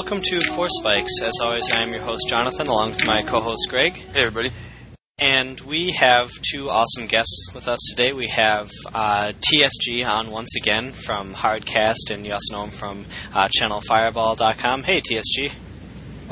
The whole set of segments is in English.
welcome to Force Spikes. As always, I am your host, Jonathan, along with my co host, Greg. Hey, everybody. And we have two awesome guests with us today. We have uh, TSG on once again from Hardcast, and you also know him from uh, ChannelFireball.com. Hey, TSG.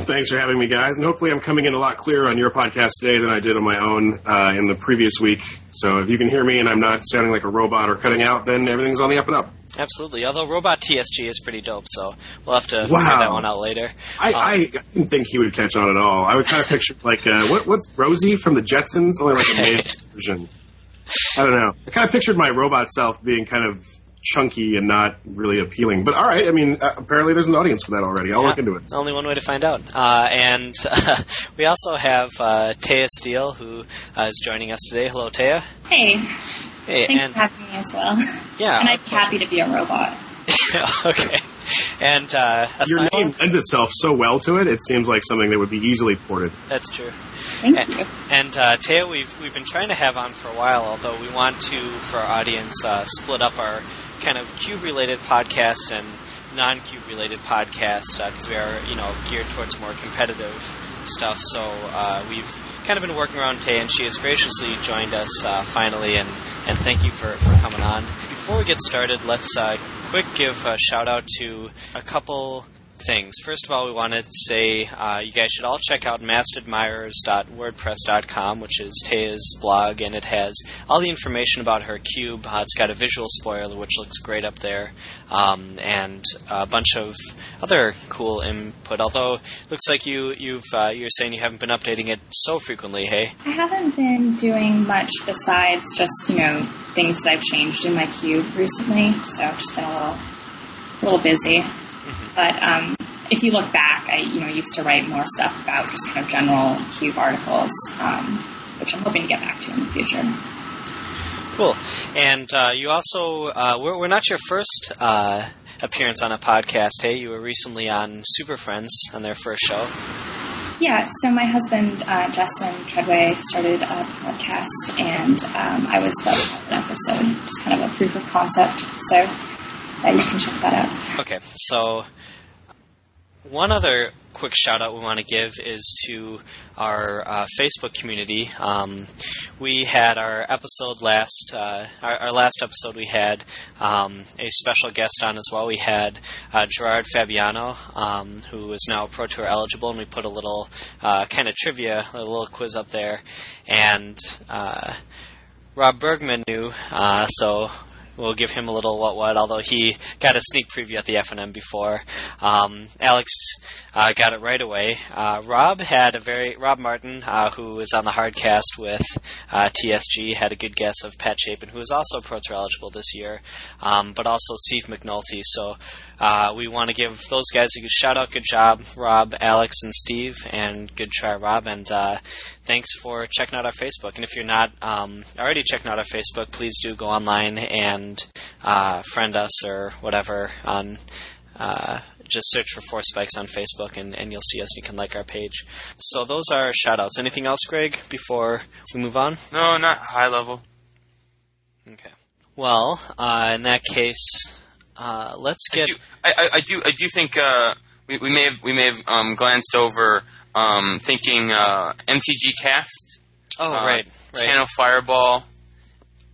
Thanks for having me, guys. And hopefully, I'm coming in a lot clearer on your podcast today than I did on my own uh, in the previous week. So if you can hear me and I'm not sounding like a robot or cutting out, then everything's on the up and up. Absolutely. Although Robot TSG is pretty dope, so we'll have to Wow. figure that one out later. I, Um, I didn't think he would catch on at all. I would kind of picture like uh, what, what's Rosie from the Jetsons, only like a male version. I don't know. I kind of pictured my robot self being kind of chunky and not really appealing. But all right, I mean, uh, apparently there's an audience for that already. I'll Yeah, look into it. Only one way to find out. Uh, and uh, we also have uh, Taya Steele, who uh, is joining us today. Hello, Taya. Hey, Hey, thanks and for having me as well. yeah, and I'm happy to be a robot. pleasure. okay. And uh, Your name lends itself so well to it. It seems like something that would be easily ported. That's true. Thank And- you. And uh, Taya, we've we've been trying to have on for a while, although we want to, for our audience, uh, split up our kind of cube-related podcast and non-cube related podcast because we are, you know, geared towards more competitive stuff. So uh, we've kind of been working around Tay, and she has graciously joined us uh, finally, and, and thank you for, for coming on. Before we get started, let's uh, quick give a shout out to a couple things. First of all, we want to say uh, you guys should all check out mastadmirers.wordpress.com, which is Taya's blog, and it has all the information about her cube. Uh, it's got a visual spoiler, which looks great up there, um, and a bunch of other cool input. Although it looks like you you've uh, you're saying you haven't been updating it so frequently. Hey, I haven't been doing much besides just, you know, things that I've changed in my cube recently, so I've just been a little, a little busy. But um, if you look back, I, you know, used to write more stuff about just kind of general cube articles, um, which I'm hoping to get back to in the future. Cool. And uh, you also, uh, we're, we're not your first uh, appearance on a podcast. Hey, you were recently on Super Friends on their first show. Yeah, so my husband, uh, Justin Treadway, started a podcast, and um, I was the episode, just kind of a proof of concept. So you can check that out. Okay, so one other quick shout out we want to give is to our uh, Facebook community. Um, we had our episode last, uh, our, our last episode, we had um, a special guest on as well. We had uh, Gerard Fabiano, um, who is now Pro Tour eligible, and we put a little uh, kind of trivia, a little quiz up there. And uh, Rob Bergman knew, uh, so we'll give him a little what what. Although he got a sneak preview at the FNM before, um, Alex uh, got it right away. Uh, Rob had a very Rob Martin, uh, who was on the hardcast with uh, TSG, had a good guess of Pat Chapin, who is also Pro Tour eligible this year, um, but also Steve McNulty. So uh, we want to give those guys a good shout out. Good job, Rob, Alex, and Steve, and good try, Rob. And uh, thanks for checking out our Facebook. And if you're not um, already checking out our Facebook, please do go online and uh, friend us or whatever on. Uh, just search for Force Spikes on Facebook and, and you'll see us. You can like our page. So those are shout outs. Anything else, Greg, before we move on? No, not high level. Okay. Well, uh, in that case, uh, let's I get. do, I, I, I do, I do think uh, we, we may have we may have um, glanced over um, thinking uh, MTG Cast, oh, uh, right. right. Channel Fireball,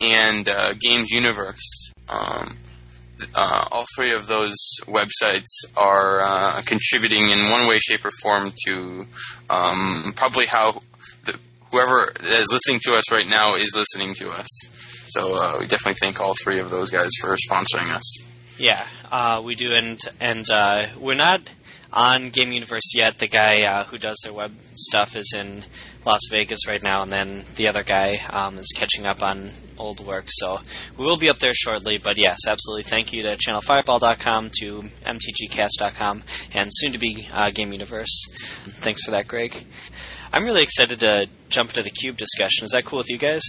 and uh, Games Universe. Um, uh, all three of those websites are uh, contributing in one way, shape, or form to um, probably how the, whoever is listening to us right now is listening to us. So uh, we definitely thank all three of those guys for sponsoring us. Yeah, uh, we do, and and uh, we're not on Game Universe yet. The guy uh, who does their web stuff is in Las Vegas right now, and then the other guy um, is catching up on old work. So we will be up there shortly. But yes, absolutely. Thank you to ChannelFireball.com, to MTGCast.com, and soon to be uh, Game Universe. Thanks for that, Greg. I'm really excited to jump into the cube discussion. Is that cool with you guys?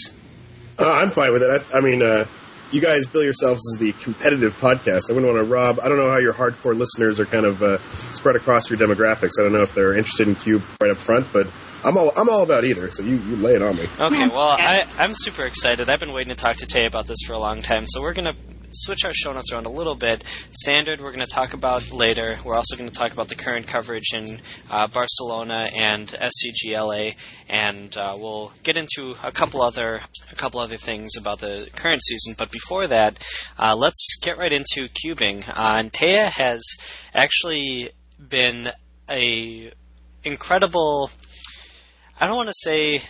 Uh, I'm fine with it. I, I mean, uh, you guys bill yourselves as the competitive podcast. I wouldn't want to rob. I don't know how your hardcore listeners are kind of uh, spread across your demographics. I don't know if they're interested in Cube right up front, but I'm all I'm all about either. So you, you lay it on me. Okay, well, I, I'm super excited. I've been waiting to talk to Tay about this for a long time, so we're going to switch our show notes around a little bit. Standard, we're going to talk about later. We're also going to talk about the current coverage in uh, Barcelona and SCGLA, and uh, we'll get into a couple other a couple other things about the current season. But before that, uh, let's get right into cubing. Uh, Taya has actually been a incredible. I don't want to say.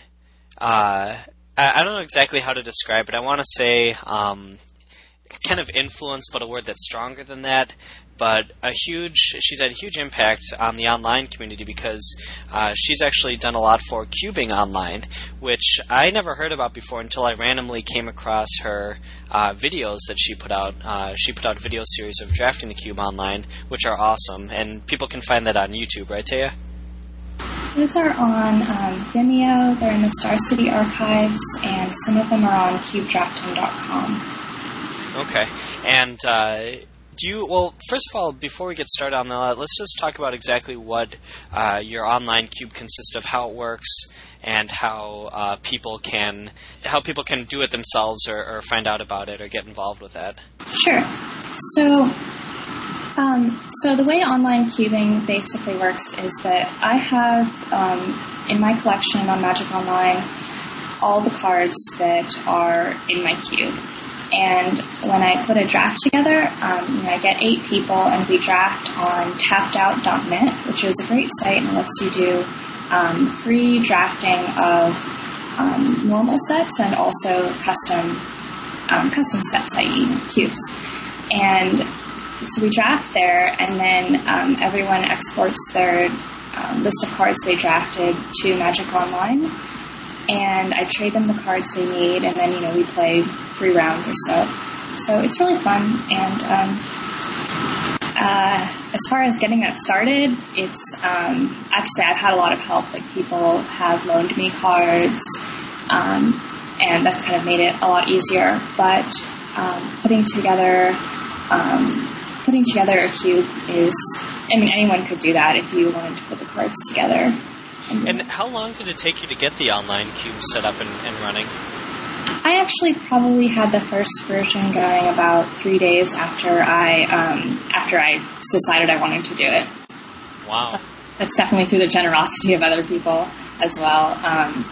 Uh, I, don't know exactly how to describe it. I want to say um, kind of influence, but a word that's stronger than that. But a huge, she's had a huge impact on the online community because uh, she's actually done a lot for cubing online, which I never heard about before until I randomly came across her uh, videos that she put out. Uh, she put out a video series of drafting the cube online, which are awesome, and people can find that on YouTube, right, Taya? Those are on um, Vimeo, they're in the Star City archives, and some of them are on CubeDrafting.com. Okay. And uh, do you, well, first of all, before we get started on that, let's just talk about exactly what uh, your online cube consists of, how it works, and how uh, people can how people can do it themselves or, or, find out about it or get involved with that. Sure. So um, so the way online cubing basically works is that I have um, in my collection on Magic Online all the cards that are in my cube. And when I put a draft together, um, you know, I get eight people and we draft on tappedout.net, which is a great site and lets you do um, free drafting of um, normal sets and also custom um, custom sets, i.e. cubes. And so we draft there, and then um, everyone exports their um, list of cards they drafted to Magic Online, and I trade them the cards they need, and then you know we play three rounds or so. So it's really fun, and um, uh, as far as getting that started, it's um, actually I've had a lot of help. Like people have loaned me cards, um, and that's kind of made it a lot easier. But um, putting together um, putting together a cube is, I mean, anyone could do that if you wanted to put the cards together. And how long did it take you to get the online cube set up and, and running? I actually probably had the first version going about three days after I um, after I decided I wanted to do it. Wow, that's definitely through the generosity of other people as well. Um,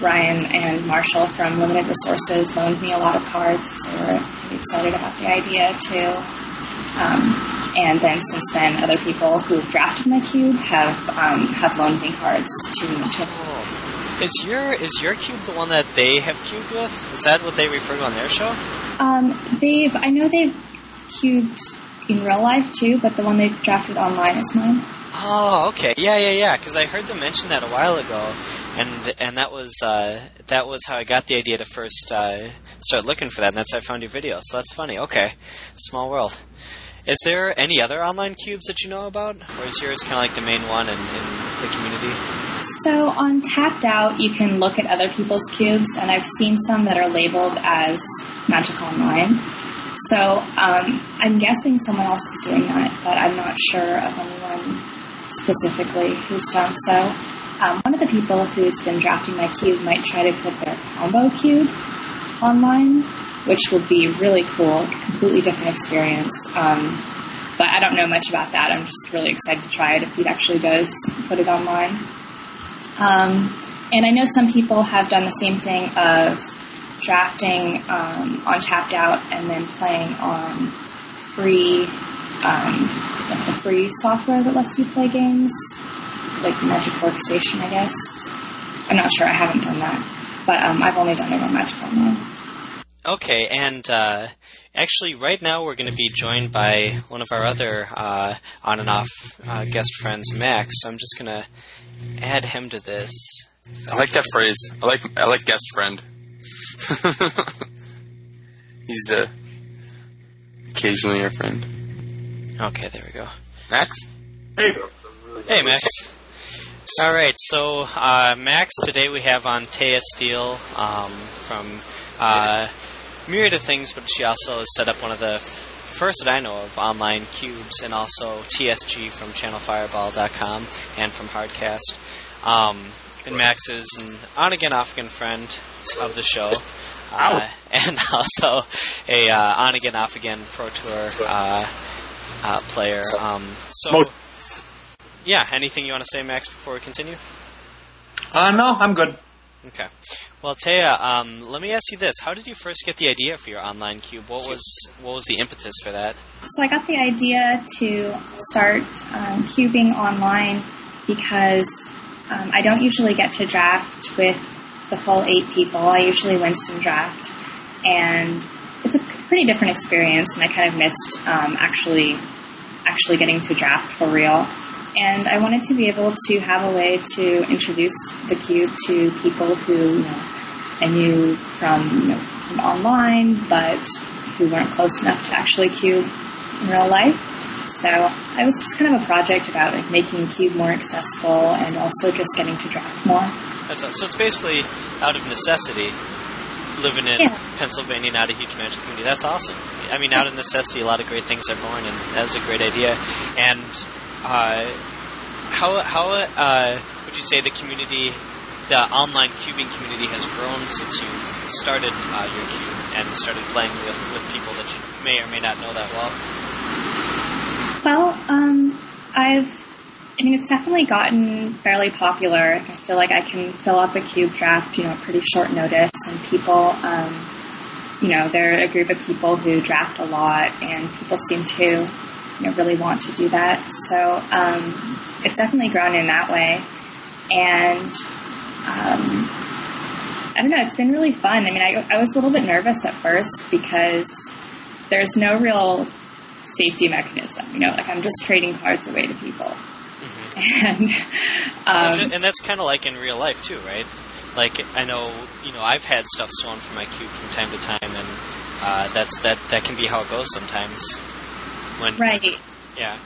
Ryan and Marshall from Limited Resources loaned me a lot of cards because they were excited about the idea too. Um, and then since then, other people who've drafted my cube have um, have loaned me cards to. to oh. Is your is your cube the one that they have cubed with? Is that what they refer to on their show? Um, they've I know they've cubed in real life too, but the one they've drafted online is mine. Oh, okay, yeah, yeah, yeah. Because I heard them mention that a while ago, and and that was uh, that was how I got the idea to first uh, start looking for that, and that's how I found your video. So that's funny. Okay, small world. Is there any other online cubes that you know about, or is yours kind of like the main one in, in the community? So on Tapped Out, you can look at other people's cubes, and I've seen some that are labeled as Magic Online. So um, I'm guessing someone else is doing that, but I'm not sure of anyone specifically who's done so. Um, one of the people who's been drafting my cube might try to put their combo cube online, which would be really cool, completely different experience. Um, but I don't know much about that. I'm just really excited to try it if he actually does put it online. Um, and I know some people have done the same thing of drafting um, on Tapped Out and then playing on free, um, like the free software that lets you play games, like Magic Workstation, I guess. I'm not sure. I haven't done that, but um, I've only done it on Magic Online. Okay, and uh, actually, right now we're going to be joined by one of our other uh, on and off uh, guest friends, Max. So I'm just going to add him to this. I like that phrase. I like I like guest friend. He's uh, occasionally our friend. Okay, there we go. Max. Hey. Hey, Max. All right, so uh, Max, today we have on Taya Steele um, from uh, myriad of things, but she also has set up one of the first that I know of online cubes, and also TSG from ChannelFireball.com and from Hardcast. Um, and Max is an on again, off again friend of the show. uh, and also a uh, on again, off again Pro Tour uh, uh, player. Um, so, yeah, anything you want to say, Max, before we continue? Uh, no, I'm good. Okay. Well, Taya, um, let me ask you this: How did you first get the idea for your online cube? What was what was the impetus for that? So I got the idea to start um, cubing online because um, I don't usually get to draft with the full eight people. I usually Winston draft, and it's a pretty different experience. And I kind of missed um, actually actually getting to draft for real. And I wanted to be able to have a way to introduce the cube to people who you know, I knew from, you know, from online, but who weren't close enough to actually cube in real life. So it was just kind of a project about like making cube more accessible and also just getting to draft more. That's so it's basically out of necessity. Living in Yeah. Pennsylvania, not a huge magic community. That's awesome. I mean, out of necessity, a lot of great things are born, and that's a great idea. And uh, how how uh, would you say the community, the online cubing community, has grown since you've started uh, your cube and started playing with, with people that you may or may not know that well? Well, um, I've, I mean, it's definitely gotten fairly popular. I feel like I can fill up a cube draft, you know, at pretty short notice, and people, um, you know, they're a group of people who draft a lot, and people seem to, you know, really want to do that. So um, it's definitely grown in that way, and um, I don't know, it's been really fun. I mean, I, I was a little bit nervous at first because there's no real safety mechanism. You know, like I'm just trading cards away to people. And um, and that's kind of like in real life too, right? Like I know, you know, I've had stuff stolen from my cube from time to time, and uh, that's that. That can be how it goes sometimes. When right. yeah,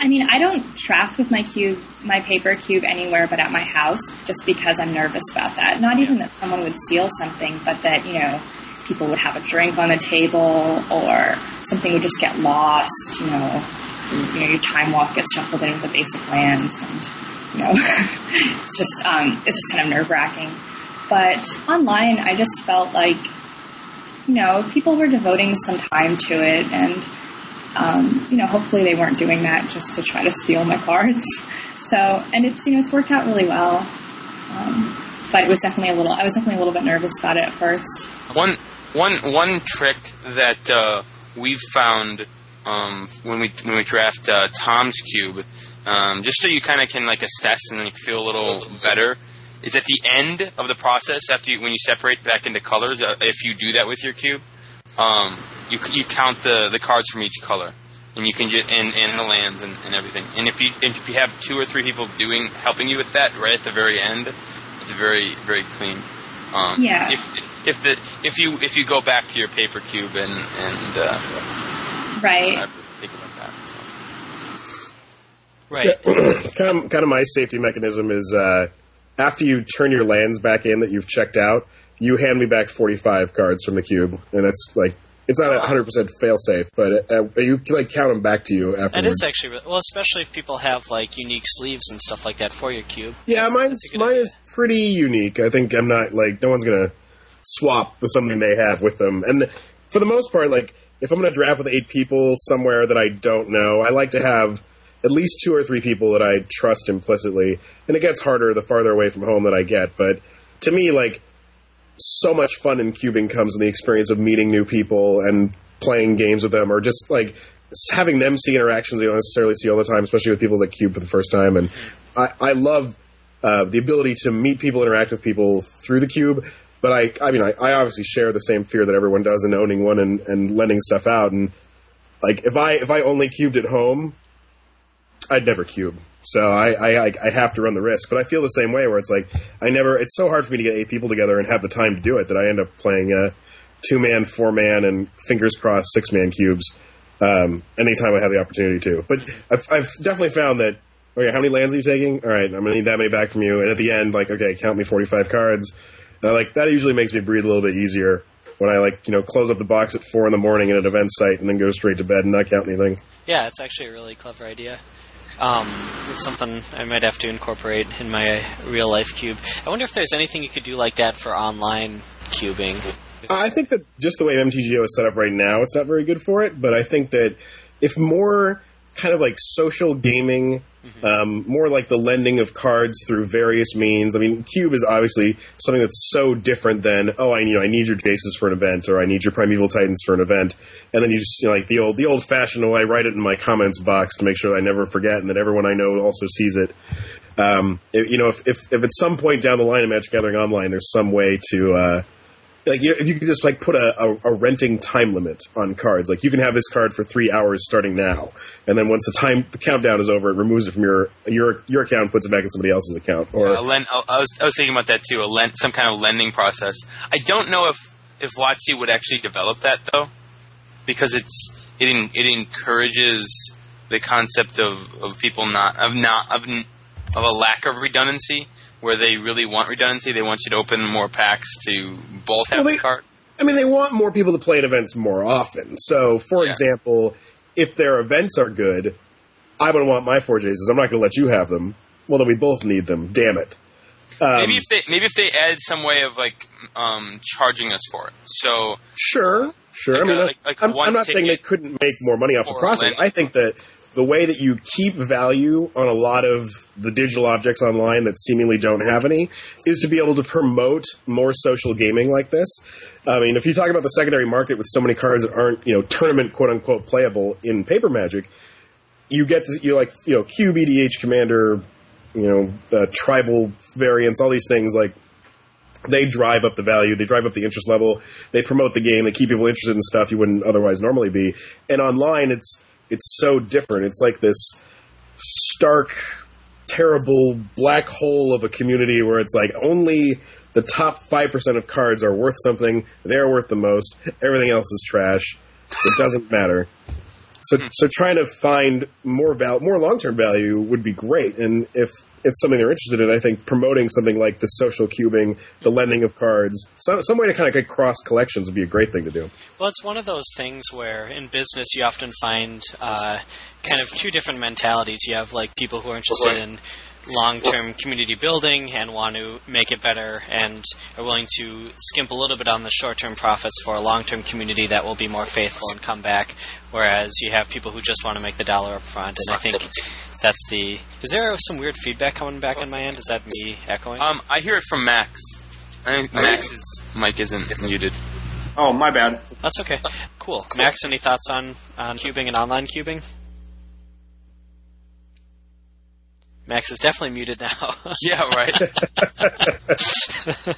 I mean, I don't draft with my cube, my paper cube anywhere but at my house, just because I'm nervous about that. Not even that someone would steal something, but that you know, people would have a drink on the table, or something would just get lost. You know, you know, your time walk gets shuffled into the basic lands, and you know, it's just um, it's just kind of nerve wracking. But online, I just felt like, you know, people were devoting some time to it, and um, you know, hopefully they weren't doing that just to try to steal my cards. So, and it's you know, it's worked out really well. Um, but it was definitely a little. I was definitely a little bit nervous about it at first. One one one trick that uh, we've found um, when we when we draft uh, Tom's cube, um, just so you kind of can like assess and like feel a little better, is at the end of the process after you, when you separate back into colors. Uh, if you do that with your cube, um, you you count the the cards from each color. And you can get and, and the lands and, and everything. And if you and if you have two or three people doing helping you with that right at the very end, it's very very clean. Um, Yeah. If if the if you if you go back to your paper cube and and uh, Right. I think about that. So. right. kind of, kind of my safety mechanism is uh, after you turn your lands back in that you've checked out, you hand me back 45 cards from the cube, and it's like it's not a 100 percent fail safe, but uh, you can like count them back to you That afterwards. is actually well, especially if people have like unique sleeves and stuff like that for your cube. yeah, That's- mine's that's mine idea. is pretty unique. I think I'm not like no one's gonna swap with something they have with them, and for the most part, like if I'm gonna draft with eight people somewhere that I don't know, I like to have at least two or three people that I trust implicitly. And it gets harder the farther away from home that I get. But to me, like, so much fun in cubing comes in the experience of meeting new people and playing games with them, or just like having them see interactions you don't necessarily see all the time, especially with people that cube for the first time. And I, I love uh, the ability to meet people, interact with people through the cube. But I, I mean, I, I obviously share the same fear that everyone does in owning one and, and lending stuff out. And like, if I if I only cubed at home, I'd never cube. So I, I I- I have to run the risk. But I feel the same way where it's like I never. It's so hard for me to get eight people together and have the time to do it that I end up playing uh, two man, four man, and fingers crossed six man cubes. Um, anytime I have the opportunity to. But I've, I've definitely found that. Okay, how many lands are you taking? All right, I'm gonna need that many back from you. And at the end, like, okay, count me 45 cards. Uh, like that usually makes me breathe a little bit easier when I like you know close up the box at four in the morning at an event site and then go straight to bed and not count anything. Yeah, it's actually a really clever idea. Um, it's something I might have to incorporate in my real life cube. I wonder if there's anything you could do like that for online cubing. I think that just the way MTGO is set up right now, it's not very good for it. But I think that if more kind of like social gaming, um, more like the lending of cards through various means. I mean, Cube is obviously something that's so different than oh, I you know I need your Jaces for an event or I need your Primeval Titans for an event, and then you just you know, like the old the old fashioned way. I write it in my comments box to make sure that I never forget and that everyone I know also sees it. Um, if, you know, if, if if at some point down the line in Magic Gathering Online, there's some way to uh, like if you could just like put a, a, a renting time limit on cards, like you can have this card for three hours starting now, and then once the time the countdown is over, it removes it from your your your account, and puts it back in somebody else's account. Or a lend, I, was I was thinking about that too. A lend, some kind of lending process. I don't know if if WotC would actually develop that though, because it's it en- it encourages the concept of, of people not of not of of a lack of redundancy where they really want redundancy. They want you to open more packs to both have Well, they- the card. I mean, they want more people to play at events more often. So, for Yeah. example, if their events are good, I would want my four Jaces. I'm not going to let you have them. Well, then we both need them. Damn it. Um, maybe if they maybe if they add some way of like um, charging us for it. So Sure, sure. Like I mean, a- like- like I'm, I'm not saying they couldn't make more money off the for process. I think that the way that you keep value on a lot of the digital objects online that seemingly don't have any is to be able to promote more social gaming like this. I mean, if you talk about the secondary market with so many cards that aren't, you know, tournament quote unquote playable in paper magic, you get to, you like, you know, QBDH Commander, you know, the tribal variants, all these things like they drive up the value, they drive up the interest level, they promote the game, they keep people interested in stuff you wouldn't otherwise normally be. And online, it's it's so different. It's like this stark, terrible black hole of a community where it's like only the top five percent of cards are worth something. They're worth the most. Everything else is trash. It doesn't matter. So, hmm. so trying to find more val- more long term value would be great. And if it's something they're interested in, I think promoting something like the social cubing, the lending of cards, some some way to kind of get cross collections would be a great thing to do. Well, it's one of those things where in business you often find uh, kind of two different mentalities. You have like people who are interested in long-term community building and want to make it better and are willing to skimp a little bit on the short-term profits for a long-term community that will be more faithful and come back. Whereas you have people who just want to make the dollar up front, and I think that's the. Is there some weird feedback coming back on my end? Is that me echoing? um, I hear it from Max. I think Max's mic isn't muted. Oh, my bad. That's okay. Cool. Max, any thoughts on on cubing and online cubing? Max is definitely muted now. Yeah, right.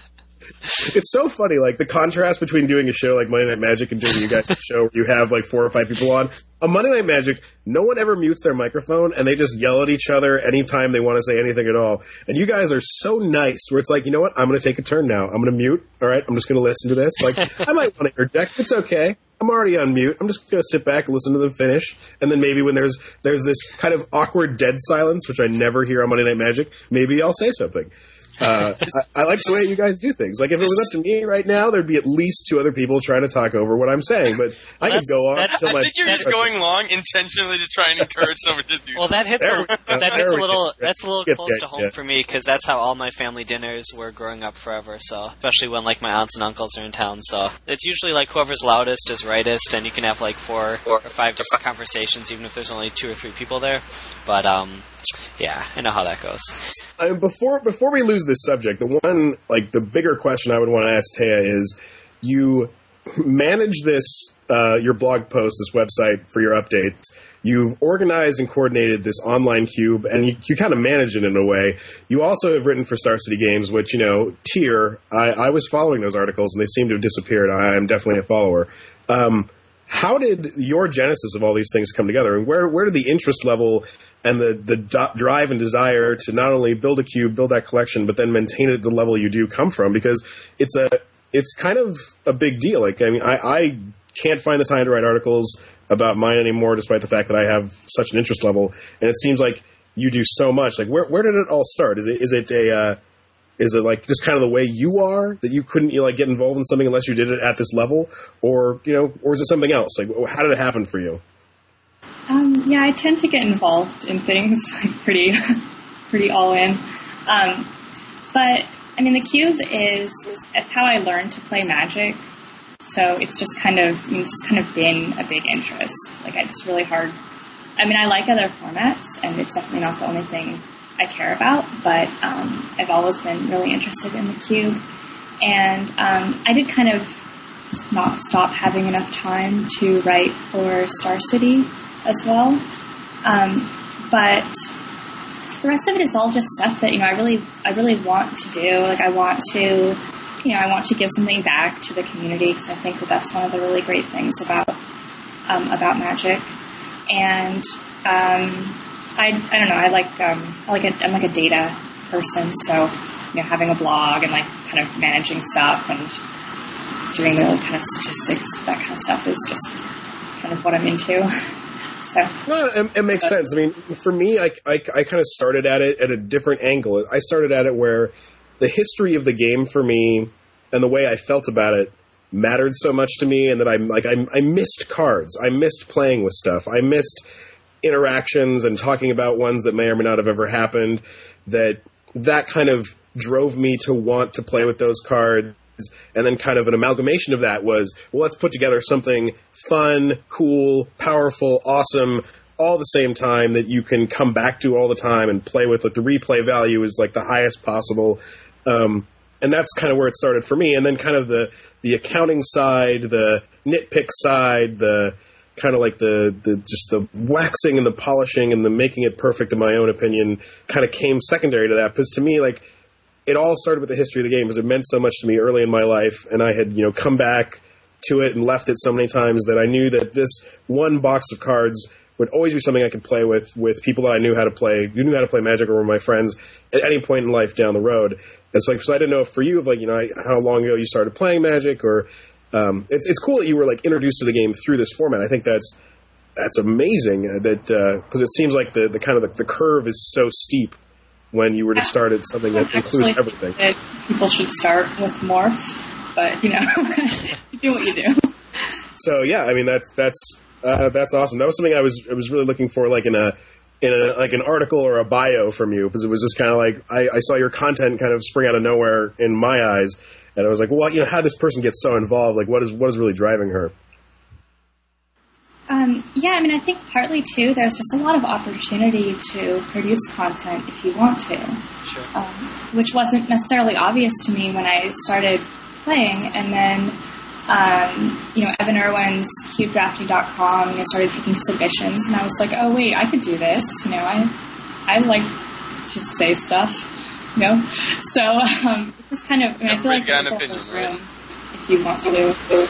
It's so funny, like the contrast between doing a show like Monday Night Magic and doing you guys show where you have like four or five people on. On Monday Night Magic, no one ever mutes their microphone and they just yell at each other anytime they want to say anything at all. And you guys are so nice where it's like, you know what? I'm going to take a turn now. I'm going to mute. All right. I'm just going to listen to this. Like, I might want to interject. It's okay. I'm already on mute. I'm just going to sit back and listen to them finish. And then maybe when there's there's this kind of awkward dead silence, which I never hear on Monday Night Magic, maybe I'll say something. Uh, I, I like the way you guys do things. Like if it was up to me right now, there'd be at least two other people trying to talk over what I'm saying. But I could go on that- until I my. think you're just going long intentionally to try and encourage someone to do well, that hits There a, we that hits a little go. that's a little Get close that, to home yeah. for me because that's how all my family dinners were growing up forever. So especially when like my aunts and uncles are in town, so it's usually like whoever's loudest is rightest, and you can have like four or five different conversations even if there's only two or three people there. But um, yeah, I know how that goes. I, before before we lose this subject, the one like the bigger question I would want to ask Taya is: you manage this uh, your blog post, this website for your updates. You've organized and coordinated this online cube, and you, you kind of manage it in a way. You also have written for Star City Games, which you know, tier. I, I was following those articles, and they seem to have disappeared. I am definitely a follower. Um, how did your genesis of all these things come together, and where where did the interest level and the the do- drive and desire to not only build a cube, build that collection, but then maintain it at the level you do come from? Because it's a it's kind of a big deal. Like I mean, I, I can't find the time to write articles about mine anymore, despite the fact that I have such an interest level, and it seems like you do so much. Like where where did it all start? Is it is it a uh, is it like just kind of the way you are that you couldn't you know, like get involved in something unless you did it at this level, or you know, or is it something else? Like how did it happen for you? Um, yeah, I tend to get involved in things like pretty, pretty all in. Um, but I mean, the cube is, is how I learned to play Magic. So it's just kind of, I mean, it's just kind of been a big interest. Like it's really hard. I mean, I like other formats, and it's definitely not the only thing I care about. But um, I've always been really interested in the cube, and um, I did kind of not stop having enough time to write for Star City as well. Um, but the rest of it is all just stuff that you know I really I really want to do. Like I want to you know I want to give something back to the community because I think that that's one of the really great things about um, about magic. And um, I I don't know I like um, I like a, I'm like a data person, so you know having a blog and like kind of managing stuff and doing the kind of statistics that kind of stuff is just kind of what I'm into. So. No, it, it makes sense. I mean, for me, I, I, I kind of started at it at a different angle. I started at it where the history of the game for me and the way I felt about it mattered so much to me, and that I'm like I, I missed cards. I missed playing with stuff. I missed interactions and talking about ones that may or may not have ever happened. That that kind of drove me to want to play with those cards and then kind of an amalgamation of that was, well, let's put together something fun, cool, powerful, awesome, all the same time that you can come back to all the time and play with. Like the replay value is like the highest possible. Um, and that's kind of where it started for me. And then kind of the, the accounting side, the nitpick side, the kind of like the, the just the waxing and the polishing and the making it perfect in my own opinion kind of came secondary to that. Because to me, like, it all started with the history of the game because it meant so much to me early in my life, and I had you know come back to it and left it so many times that I knew that this one box of cards would always be something I could play with with people that I knew how to play, who knew how to play Magic, or were my friends at any point in life down the road. So, like, so I didn't know if for you, of like you know how long ago you started playing Magic, or um, it's it's cool that you were like introduced to the game through this format. I think that's that's amazing that because uh, it seems like the the kind of the, the curve is so steep when you were to start at something that includes everything. That people should start with morph, but you know, do what you do. So yeah, I mean that's that's uh, that's awesome. That was something I was I was really looking for, like in a in a like an article or a bio from you, because it was just kind of like I, I saw your content kind of spring out of nowhere in my eyes, and I was like, well, you know, how this person gets so involved? Like, what is what is really driving her? Um, yeah, I mean, I think partly too, there's just a lot of opportunity to produce content if you want to, Sure. um, which wasn't necessarily obvious to me when I started playing. And then, um, you know, Evan Erwin's CubeDrafting.com, you know, started taking submissions, and I was like, oh wait, I could do this. You know, I I like to say stuff. You know, so um, it's kind of. I mean, I feel like Everybody's got an there's opinion, lot right? room if you want to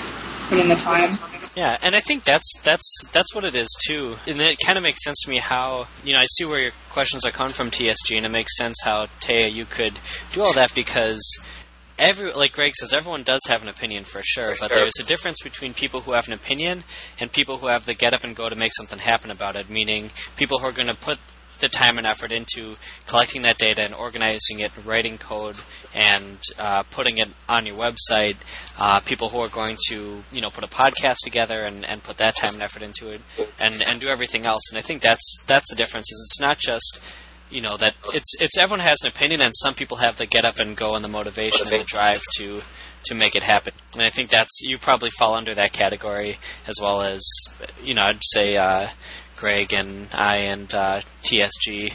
put in the time. Yeah, and I think that's that's that's what it is too. And it kind of makes sense to me how you know I see where your questions are coming from TSG, and it makes sense how Taya you could do all that because every like Greg says, everyone does have an opinion for sure, but there's a difference between people who have an opinion and people who have the get up and go to make something happen about it. Meaning people who are going to put the time and effort into collecting that data and organizing it, writing code, and uh, putting it on your website. Uh, people who are going to, you know, put a podcast together and, and put that time and effort into it, and and do everything else. And I think that's that's the difference. Is it's not just you know that it's it's everyone has an opinion, and some people have the get up and go and the motivation and the drive to to make it happen. And I think that's you probably fall under that category as well as you know I'd say uh, Greg and I and uh, TSG.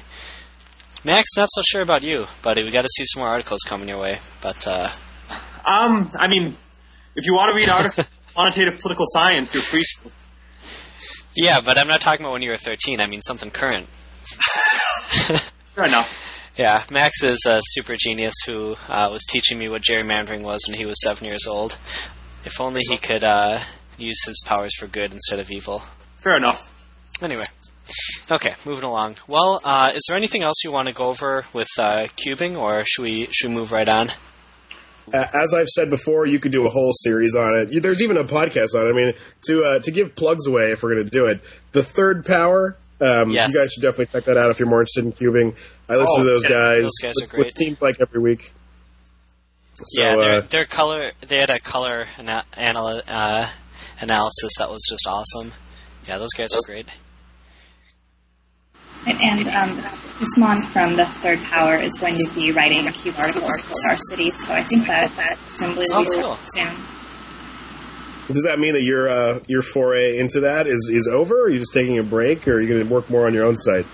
Max, not so sure about you, buddy. We got to see some more articles coming your way. But uh, Um, I mean, if you want to read articles on quantitative political science, you're free. yeah, but I'm not talking about when you were 13. I mean something current. Fair enough. Yeah, Max is a super genius who uh, was teaching me what gerrymandering was when he was seven years old. If only he could uh, use his powers for good instead of evil. Fair enough. Anyway, okay, moving along. Well, uh, is there anything else you want to go over with uh, cubing, or should we should we move right on? As I've said before, you could do a whole series on it. There's even a podcast on it. I mean, to uh, to give plugs away, if we're going to do it, the Third Power. Um, Yes. You guys should definitely check that out if you're more interested in cubing. I listen Oh, to those yeah, guys. those guys are with- great. With Team like every week. So, yeah, their, uh, their color. They had a color ana- anal- uh, analysis that was just awesome. Yeah, those guys are great. And um, Usman from the Third Power is going to be writing a cube article for Star City, so I think that that presumably will be Oh, cool. soon. Does that mean that your uh, your foray into that is, is over? Or are you just taking a break, or are you going to work more on your own site?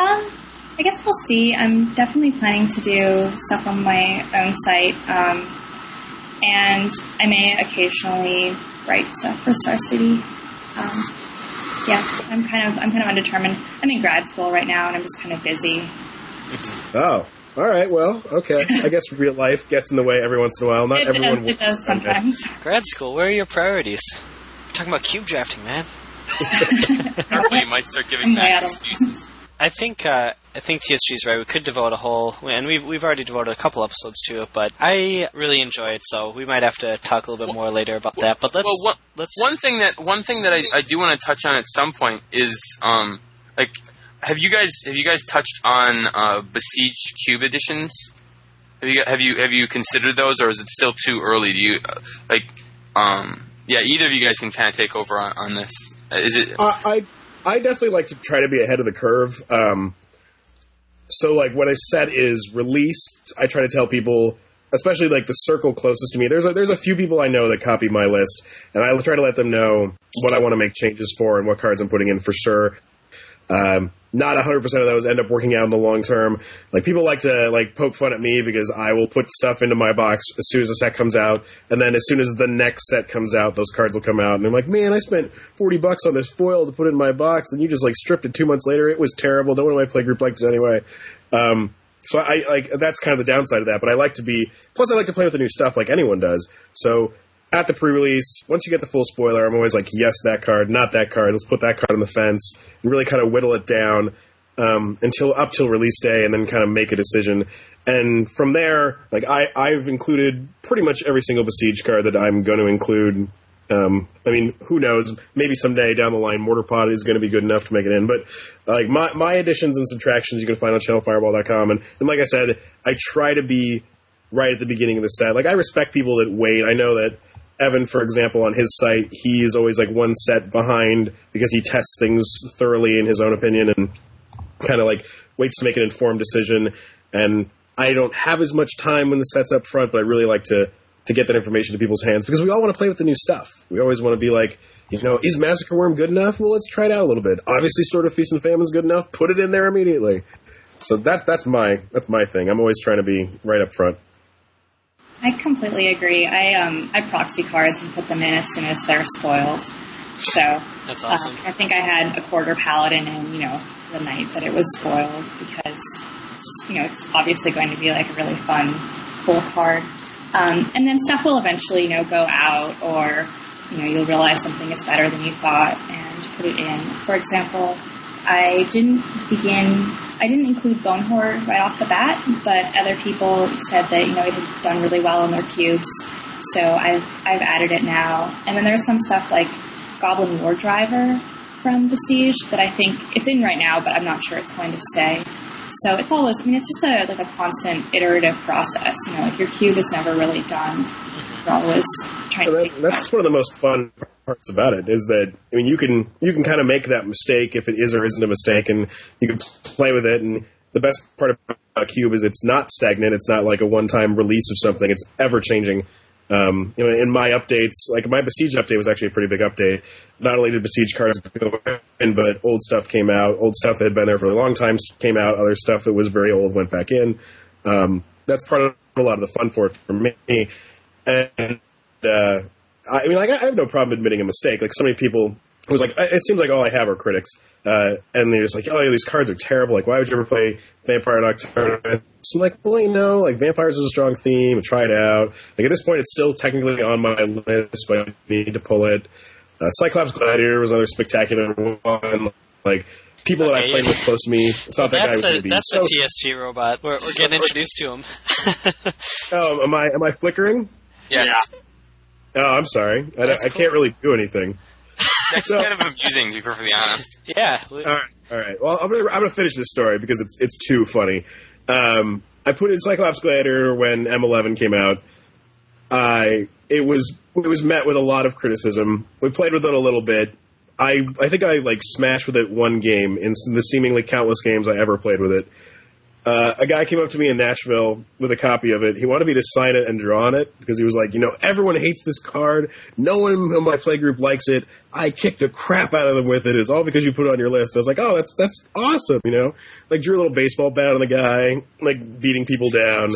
Um, I guess we'll see. I'm definitely planning to do stuff on my own site, um, and I may occasionally write stuff for Star City. Um, yeah, I'm kind of I'm kind of undetermined. I'm in grad school right now, and I'm just kind of busy. Oh, all right. Well, okay. I guess real life gets in the way every once in a while. Not It, everyone. does, it does sometimes. Grad school, where are your priorities? We're talking about cube drafting, man. Careful, you might start giving I'm Max excuses. I think uh, I think TSG's right. We could devote a whole, and we've we've already devoted a couple episodes to it, but I really enjoy it. So we might have to talk a little bit more later about that. But let's well, one, let's one thing that one thing that I, I do want to touch on at some point is um like have you guys have you guys touched on uh, Besieged Cube editions? Have you have you have you considered those, or is it still too early? Do you uh, like um yeah? Either of you guys can kind of take over on, on this. Uh, Is it I, I I definitely like to try to be ahead of the curve. Um, so like what I said is released. I try to tell people, especially like the circle closest to me. There's a, there's a few people I know that copy my list, and I try to let them know what I want to make changes for and what cards I'm putting in for sure. Um, not 100% of those end up working out in the long term. Like people like to like poke fun at me because I will put stuff into my box as soon as the set comes out, and then as soon as the next set comes out, those cards will come out, and I'm like, man, I spent 40 bucks on this foil to put in my box, and you just like stripped it two months later. It was terrible. No one in my play group liked it anyway. Um, so I like that's kind of the downside of that. But I like to be plus I like to play with the new stuff like anyone does. So at the pre-release, once you get the full spoiler, I'm always like, yes, that card, not that card. Let's put that card on the fence and really kind of whittle it down um, until up till release day, and then kind of make a decision. And from there, like I, I've included pretty much every single Besieged card that I'm going to include. Um, I mean, who knows? Maybe someday down the line, Mortarpod is going to be good enough to make it in. But like my my additions and subtractions, you can find on channelfireball.com. And, and like I said, I try to be right at the beginning of the set. Like I respect people that wait. I know that Evan, for example, on his site, he is always like one set behind because he tests things thoroughly in his own opinion and kind of like waits to make an informed decision. And I don't have as much time when the set's up front, but I really like to to get that information to people's hands because we all want to play with the new stuff. We always want to be like, you know, is Massacre Wurm good enough? Well, let's try it out a little bit. Obviously, Sword of Feast and Famine's good enough. Put it in there immediately. So that that's my that's my thing. I'm always trying to be right up front. I completely agree. I um I proxy cards and put them in as soon as they're spoiled. So That's uh, awesome. I think I had a quarter paladin in, you know, the night that it was spoiled because it's you know, it's obviously going to be like a really fun full card. Um, and then stuff will eventually, you know, go out or, you know, you'll realize something is better than you thought and put it in. For example, I didn't begin, I didn't include Bonehoard right off the bat, but other people said that, you know, it had done really well in their cubes. So I've, I've added it now. And then there's some stuff like Goblin Wardriver from Besieged that I think it's in right now, but I'm not sure it's going to stay. So it's always, I mean, it's just a like a constant iterative process. You know, like your cube is never really done. You're always trying to. Figure that, that's one of the most fun parts about it is that I mean you can you can kind of make that mistake if it is or isn't a mistake, and you can play with it. And the best part about Cube is it's not stagnant. It's not like a one time release of something. It's ever changing. Um, you know, in my updates, like my Besieged update was actually a pretty big update. Not only did Besieged cards go in, but old stuff came out. Old stuff that had been there for a long time came out. Other stuff that was very old went back in. Um, that's part of a lot of the fun for it for me. And uh, I mean, like, I have no problem admitting a mistake. Like, so many people it was like, it seems like all I have are critics, uh, and they're just like, oh, yeah, these cards are terrible. Like, why would you ever play Vampire Nocturnus? So I'm like, well, you know, like Vampires is a strong theme. Try it out. Like at this point, it's still technically on my list, but I need to pull it. Uh, Cyclops Gladiator was another spectacular one. Like people that I Okay, played yeah. with close to me thought that guy was going to be that's so. the TSG robot. We're, we're getting introduced to him. oh, am I am I flickering? Yes. Oh, I'm sorry. I, That's I can't really do anything. That's So- kind of amusing, to be perfectly honest. yeah. All right, all right. Well, I'm gonna I'm gonna finish this story because it's it's too funny. Um, I put in Cyclops Gladiator when M11 came out. I it was it was met with a lot of criticism. We played with it a little bit. I I think I like smashed with it one game in the seemingly countless games I ever played with it. Uh, a guy came up to me in Nashville with a copy of it. He wanted me to sign it and draw on it because he was like, you know, everyone hates this card. No one in my play group likes it. I kicked the crap out of them with it. It's all because you put it on your list. I was like, oh, that's that's awesome. You know, like drew a little baseball bat on the guy, like beating people down.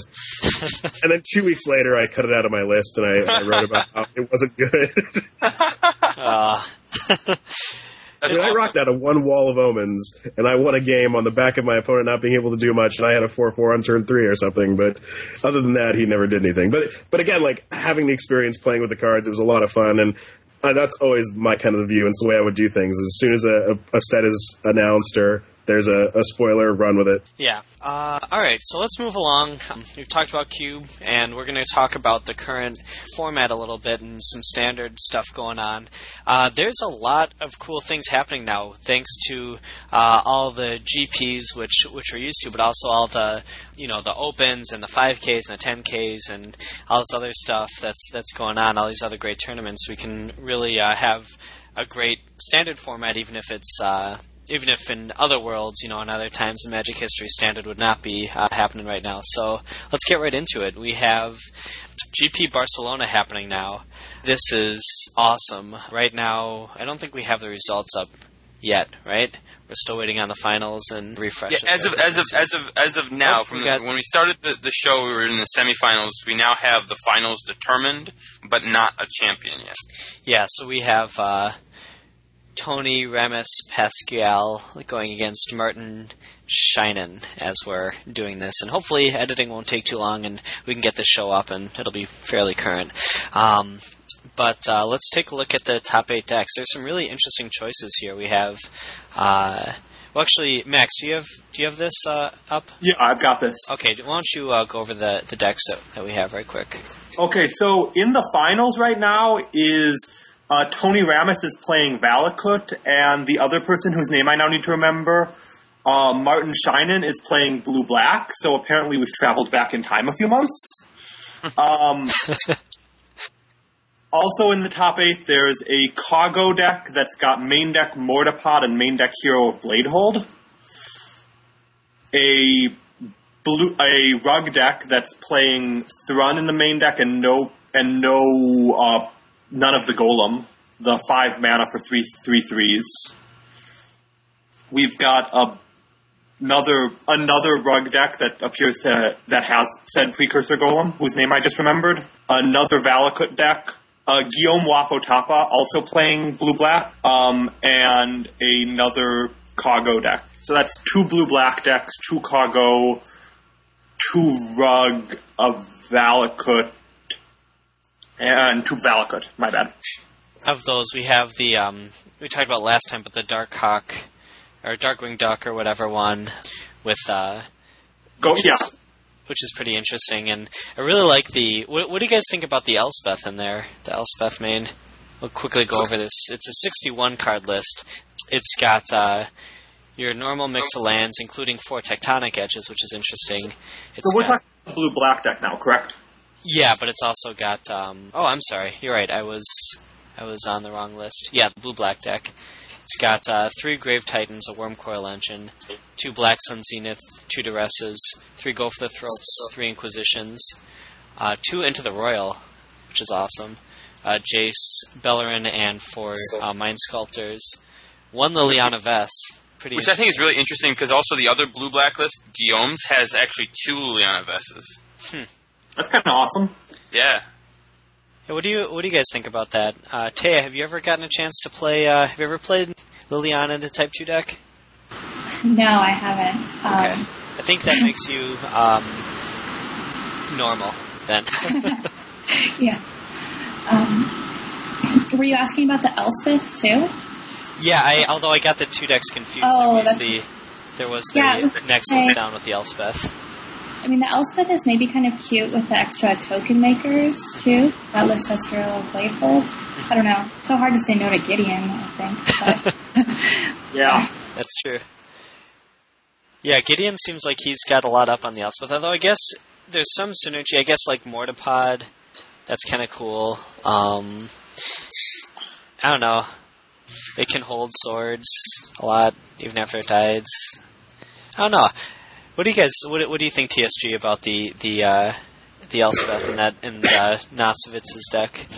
and then two weeks later, I cut it out of my list and I, I wrote about how it wasn't good. Uh, That's I, mean, I rocked out a one wall of omens, and I won a game on the back of my opponent not being able to do much, and I had a four four on turn three or something. But other than that, he never did anything. But but again, like having the experience playing with the cards, it was a lot of fun, and uh, that's always my kind of view, and it's the way I would do things. As soon as a, a, a set is announced or there's a, a spoiler, run with it. Yeah. Uh, all right. So let's move along. We've talked about Cube, and we're going to talk about the current format a little bit and some standard stuff going on. Uh, there's a lot of cool things happening now, thanks to uh, all the GPs, which which we're used to, but also all the you know the opens and the 5Ks and the 10Ks and all this other stuff that's that's going on. All these other great tournaments. We can really uh, have a great standard format, even if it's uh, even if in other worlds, you know, in other times in Magic history, standard would not be uh, happening right now. So let's get right into it. We have GP Barcelona happening now. This is awesome. Right now, I don't think we have the results up yet, right? We're still waiting on the finals and Yeah, as of as of as of as of now, Oh, from we the, got- when we started the, the show, we were in the semifinals. We now have the finals determined, but not a champion yet. Yeah, so we have uh, Toni Ramis Pascual going against Martin Scheinin as we're doing this, and hopefully editing won't take too long, and we can get this show up, and it'll be fairly current. Um, but uh, let's take a look at the top eight decks. There's some really interesting choices here. We have, uh, well, actually, Max, do you have do you have this uh, up? Yeah, I've got this. Okay, why don't you uh, go over the the decks that, that we have right quick? Okay, so in the finals right now is uh, Toni Ramis is playing Valakut, and the other person whose name I now need to remember, uh, Martin Scheinin, is playing Blue Black. So apparently we've traveled back in time a few months. Um, also in the top eight, there's a cargo deck that's got main deck Mortarpod and main deck Hero of Bladehold. A blue a rug deck that's playing Thrun in the main deck and no and no uh, none of the Golem, the five mana for three three threes. We've got a, another another rug deck that appears to that has said precursor Golem, whose name I just remembered. Another Valakut deck. Uh, Guillaume Wafo-Tapa also playing blue black, um, and another cargo deck. So that's two blue black decks, two cargo, two rug, a Valakut, and two Valakut. My bad. of those, we have the um, we talked about last time, but the Dark Hawk or Darkwing Duck or whatever one with uh, Go, which yeah. is, which is pretty interesting. And I really like the. What, what do you guys think about the Elspeth in there? The Elspeth main. We'll quickly go over this. It's a 61 card list. It's got uh, your normal mix of lands, including four tectonic edges, which is interesting. It's So we're got- talking about blue black deck now, correct? Yeah, but it's also got. Um, oh, I'm sorry. You're right. I was I was on the wrong list. Yeah, the blue black deck. It's got uh, three Grave Titans, a Wurmcoil Engine, two Black Sun Zenith, two Duresses, three Go for the Throats, three Inquisitions, uh, two Into the Roil, which is awesome. Uh, Jace, Beleren, and four uh, Mind Sculptors. One Liliana Vess. Pretty. Which I think is really interesting because also the other blue blacklist, Guillaume's, has actually two Liliana Vesses. That's kind of awesome. Yeah. Yeah, what do you What do you guys think about that? Uh, Taya, have you ever gotten a chance to play? Uh, have you ever played Liliana in a Type Two deck? No, I haven't. Okay. Um, I think that makes you um, normal then. yeah. Um, were you asking about the Elspeth too? yeah, I although I got the two decks confused. Oh, there was that's- the there was the Yeah, it Nexus okay. down with the Elspeth. I mean, the Elspeth is maybe kind of cute with the extra token makers too. That list has Hero of Bladehold. I don't know. It's so hard to say no to Gideon. I think. But Yeah. That's true. Yeah, Gideon seems like he's got a lot up on the Elspeth. Although I guess there's some synergy. I guess like Mortarpod, that's kind of cool. Um, I don't know. It can hold swords a lot, even after it dies. I don't know. What do you guys? What, what do you think, TSG, about the the uh, the Elspeth in that in uh, Nosovitz's deck?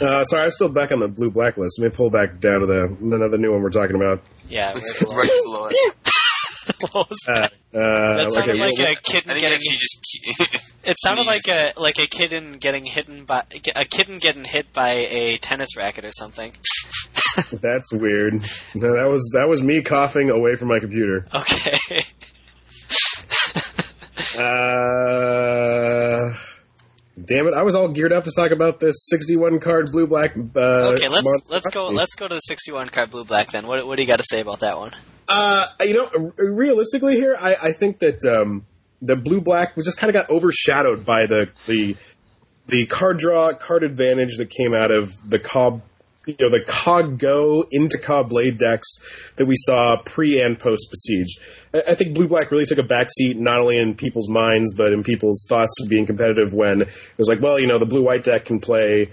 Uh, sorry, I'm still back on the blue blacklist. Let me pull back down to the another new one we're talking about. Yeah, It's right below. right below it. What was Uh, that? uh, That sounded okay, like well, a kid getting. just It sounded like a like a kitten getting hit by a kitten getting hit by a tennis racket or something. that's weird. No, that was that was me coughing away from my computer. Okay. Uh, damn it! I was all geared up to talk about this 61 card blue black. Uh, okay, let's monster let's go let's go to the 61 card blue black then. What what do you got to say about that one? Uh, you know, realistically here, I, I think that um, the blue black was just kind of got overshadowed by the the the card draw card advantage that came out of the cob you know the Caw-Go into Caw-Blade decks that we saw pre and post besiege. I, I think blue black really took a backseat not only in people's minds but in people's thoughts of being competitive when it was like, well, you know, the blue white deck can play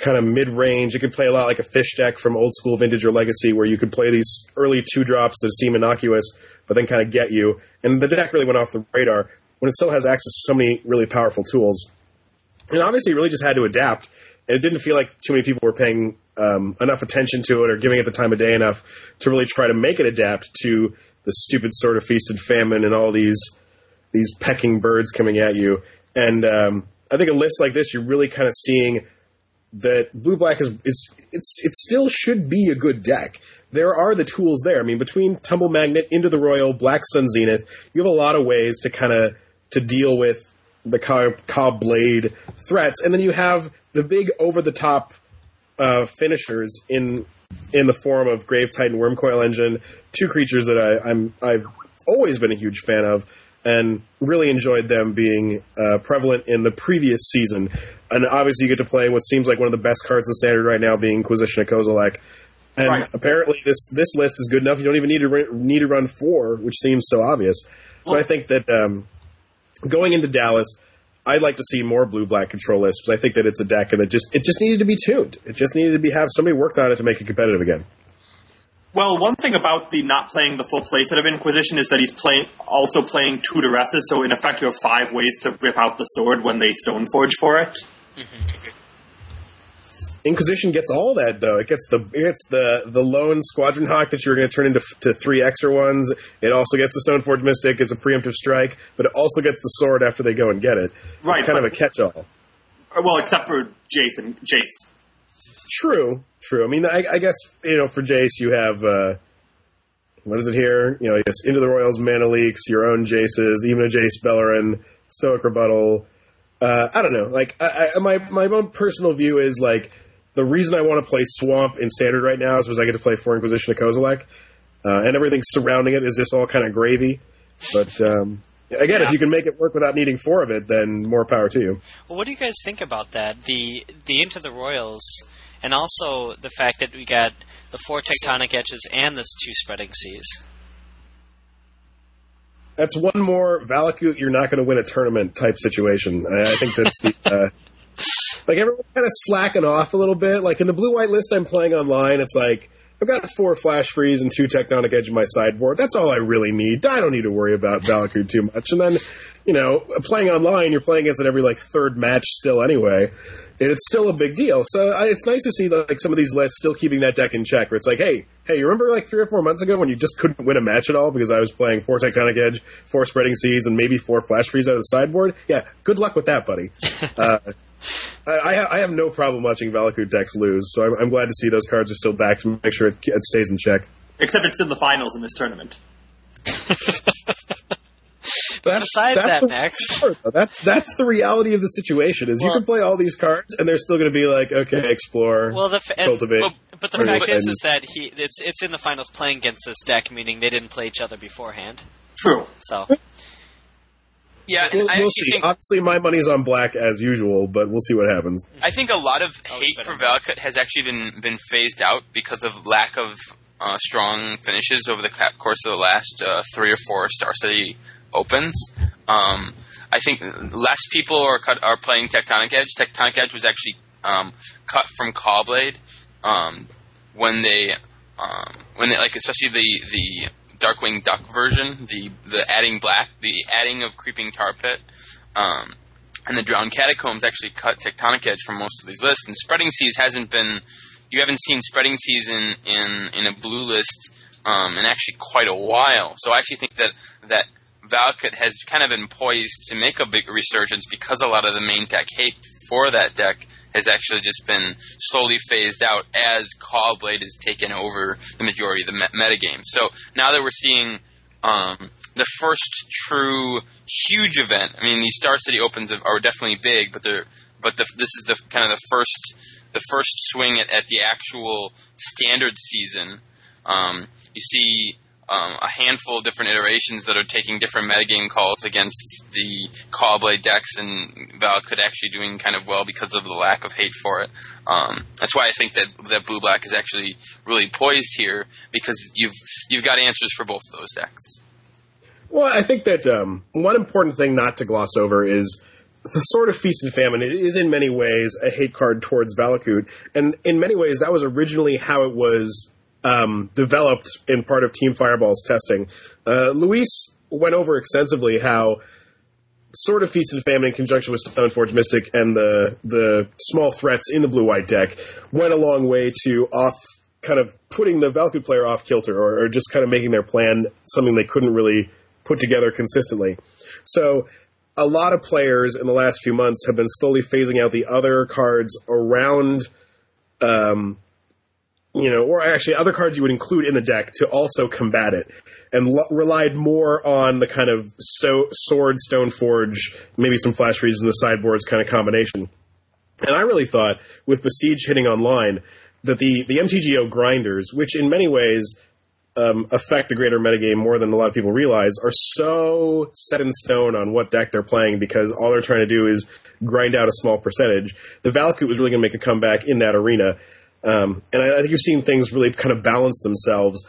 kind of mid range. It could play a lot like a fish deck from old school vintage or legacy, where you could play these early two drops that seem innocuous, but then kind of get you. And the deck really went off the radar when it still has access to so many really powerful tools. And obviously, it really just had to adapt. And it didn't feel like too many people were paying um, enough attention to it or giving it the time of day enough to really try to make it adapt to the stupid sort of feast and famine and all these these pecking birds coming at you. And um, I think a list like this, you're really kind of seeing that blue black is, is it's it still should be a good deck. There are the tools there. I mean, between Tumble Magnet, Into the Roil, Black Sun Zenith, you have a lot of ways to kind of to deal with the Caw, Blade threats, and then you have the big over the top uh, finishers in in the form of Grave Titan Wurmcoil Engine, two creatures that I, I'm I've always been a huge fan of, and really enjoyed them being uh, prevalent in the previous season. And obviously, you get to play what seems like one of the best cards in Standard right now, being Inquisition of Kozilek. And Right. apparently, this this list is good enough. You don't even need to ri- need to run four, which seems so obvious. So I think that um, going into Dallas, I'd like to see more blue black control lists. because I think that it's a deck and it just it just needed to be tuned. It just needed to be have somebody worked on it to make it competitive again. Well, one thing about the not playing the full playset of Inquisition is that he's playing also playing two duresses, so in effect you have five ways to rip out the sword when they Stoneforge for it. Mm-hmm. Inquisition gets all that though. It gets the it gets the the lone squadron hawk that you're going to turn into to three extra ones. It also gets the Stoneforge Mystic as a preemptive strike, but it also gets the sword after they go and get it. Right, it's kind but- of a catch-all. Well, except for Jason, Jace. True, true. I mean, I, I guess you know for Jace you have uh, what is it here? You know, yes, Into the Roils, Mana Leaks, your own Jaces, even a Jace Beleren, Stoic Rebuttal. Uh, I don't know. Like I, I, my my own personal view is like the reason I want to play Swamp in Standard right now is because I get to play Four Inquisition of Kozilek, uh, and everything surrounding it is just all kind of gravy. But um, again, if you can make it work without needing four of it, then more power to you. Well, what do you guys think about that? The the Into the Roils, and also the fact that we got the four tectonic edges and the two spreading seas. that's one more Valakut. You're not going to win a tournament type situation. I, I think that's the uh, like everyone kind of slacking off a little bit. Like in the blue white list I'm playing online, it's like I've got four flash freeze and two tectonic edge in my sideboard. That's all I really need. I don't need to worry about Valakut too much. And then you know, playing online, you're playing against it every like third match still anyway. And it's still a big deal. So I, it's nice to see like some of these lists still keeping that deck in check. Where it's like, hey, hey, you remember like three or four months ago when you just couldn't win a match at all because I was playing four tectonic edge, four spreading seas, and maybe four flash freeze out of the sideboard? Yeah, good luck with that, buddy. uh, I, I, have no problem watching Valakut decks lose, so I'm, I'm glad to see those cards are still back to make sure it, it stays in check. Except it's in the finals in this tournament. That's, Besides that's that, the Max. part. That's that's the reality of the situation. Is you can play all these cards, and they're still going to be like, okay, explore, Well, the f- and, cultivate. well, but the fact is, is that he it's it's in the finals playing against this deck, meaning they didn't play each other beforehand. True. So Yeah, we'll, I we'll see. think Obviously, my money's on black as usual, but we'll see what happens. I think a lot of hate for than Valakut has actually been been phased out because of lack of uh, strong finishes over the course of the last uh, three or four Star City Opens. Um, I think less people are cut, are playing Tectonic Edge. Tectonic Edge was actually um, cut from Cawblade um, when they um, when they like especially the the Darkwing Duck version, the the adding black, the adding of Creeping Tar Pit, um, and the Drowned Catacombs actually cut Tectonic Edge from most of these lists. And Spreading Seas hasn't been you haven't seen Spreading Seas in in, in a blue list um, in actually quite a while. So I actually think that that Valakut has kind of been poised to make a big resurgence because a lot of the main deck hate for that deck has actually just been slowly phased out as Caw-Blade has taken over the majority of the metagame. So now that we're seeing um, the first true huge event, I mean, these Star City Opens are definitely big, but they're but the, this is the kind of the first the first swing at, at the actual standard season. Um, you see um, a handful of different iterations that are taking different metagame calls against the Caw-Blade decks, and Valakut actually doing kind of well because of the lack of hate for it. Um, that's why I think that that Blue Black is actually really poised here because you've you've got answers for both of those decks. Well, I think that um, one important thing not to gloss over is the Sword of Feast and Famine is in many ways a hate card towards Valakut, and in many ways that was originally how it was um, developed in part of Team Fireball's testing. Uh, Luis went over extensively how Sword of Feast and Famine in conjunction with Stoneforge Mystic and the the small threats in the blue white deck went a long way to off kind of putting the Valakut player off kilter or, or just kind of making their plan something they couldn't really put together consistently. So a lot of players in the last few months have been slowly phasing out the other cards around um, you know, or actually other cards you would include in the deck to also combat it, and relied more on the kind of so- sword, stone forge, maybe some flash freezes in the sideboards kind of combination. And I really thought with Besiege hitting online that the the MTGO grinders, which in many ways um, affect the greater metagame more than a lot of people realize, are so set in stone on what deck they're playing because all they're trying to do is grind out a small percentage. The Valakut was really going to make a comeback in that arena um, and I, I, think you're seeing things really kind of balance themselves.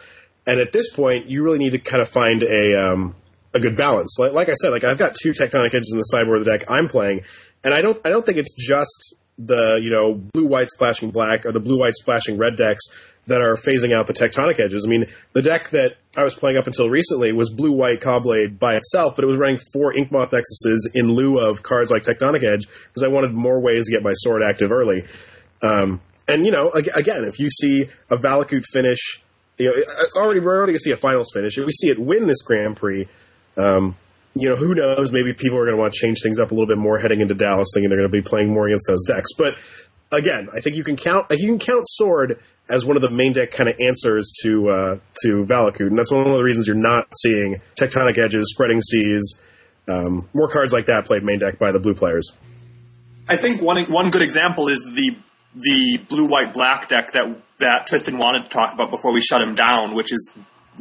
And at this point, you really need to kind of find a um, a good balance. Like, like, I said, like I've got two tectonic edges in the sideboard of the deck I'm playing, and I don't I don't think it's just the you know blue white splashing black or the blue white splashing red decks that are phasing out the tectonic edges. I mean, the deck that I was playing up until recently was blue white Caw-Blade by itself, but it was running four Inkmoth Nexuses in lieu of cards like Tectonic Edge because I wanted more ways to get my sword active early. Um, and you know, again, if you see a Valakut finish, you know, it's already we're already going to see a finals finish. If we see it win this Grand Prix, um, you know, who knows? Maybe people are going to want to change things up a little bit more heading into Dallas, thinking they're going to be playing more against those decks. But again, I think you can count you can count Sword as one of the main deck kind of answers to uh, to Valakut, and that's one of the reasons you're not seeing Tectonic Edges, Spreading Seas, um, more cards like that played main deck by the blue players. I think one one good example is the the blue white black deck that that Tristan wanted to talk about before we shut him down, which is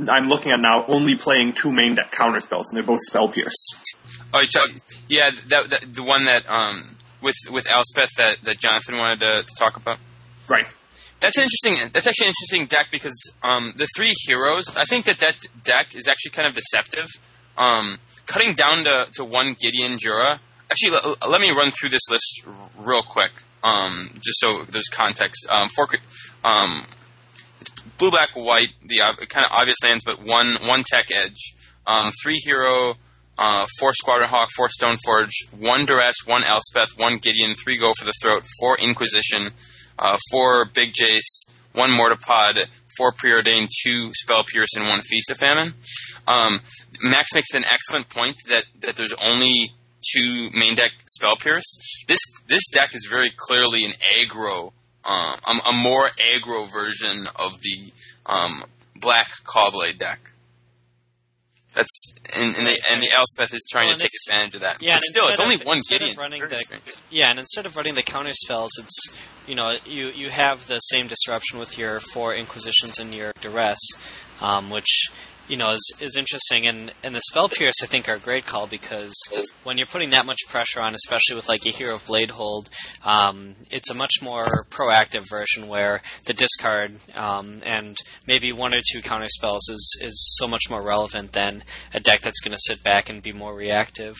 I'm looking at now only playing two main deck counter spells, and they're both spell pierce. Oh, yeah, that, that, the one that um, with with Elspeth that, that Jonathan wanted to, to talk about. Right. That's interesting. That's actually an interesting deck because um, the three heroes. I think that that deck is actually kind of deceptive. Um, cutting down to, to one Gideon Jura. Actually, l- let me run through this list r- real quick um, just so there's context. Um, four, um, blue, black, white, the kind of obvious lands, but one one tech edge, um, three hero, uh, four squadron hawk, four stone forge, one duress, one elspeth, one gideon, three go for the throat, four inquisition, uh, four big jace, one mortarpod, four preordained, two spell pierce, and one feast of famine. Um, Max makes an excellent point that that there's only two main deck spell pierce. This this deck is very clearly an aggro, um, a, more aggro version of the um, black Caw-Blade deck. That's and, and, the, and the Elspeth is trying well, to take advantage of that. Yeah, but still, it's only of, one Gideon. The, yeah, and instead of running the counter spells, it's you know you you have the same disruption with your four Inquisitions and your Duress, um, which you know is, is interesting and and the spell pierce I think are a great call because when you're putting that much pressure on, especially with like a hero of blade hold, um, it's a much more proactive version where the discard um, and maybe one or two counter spells is is so much more relevant than a deck that's going to sit back and be more reactive.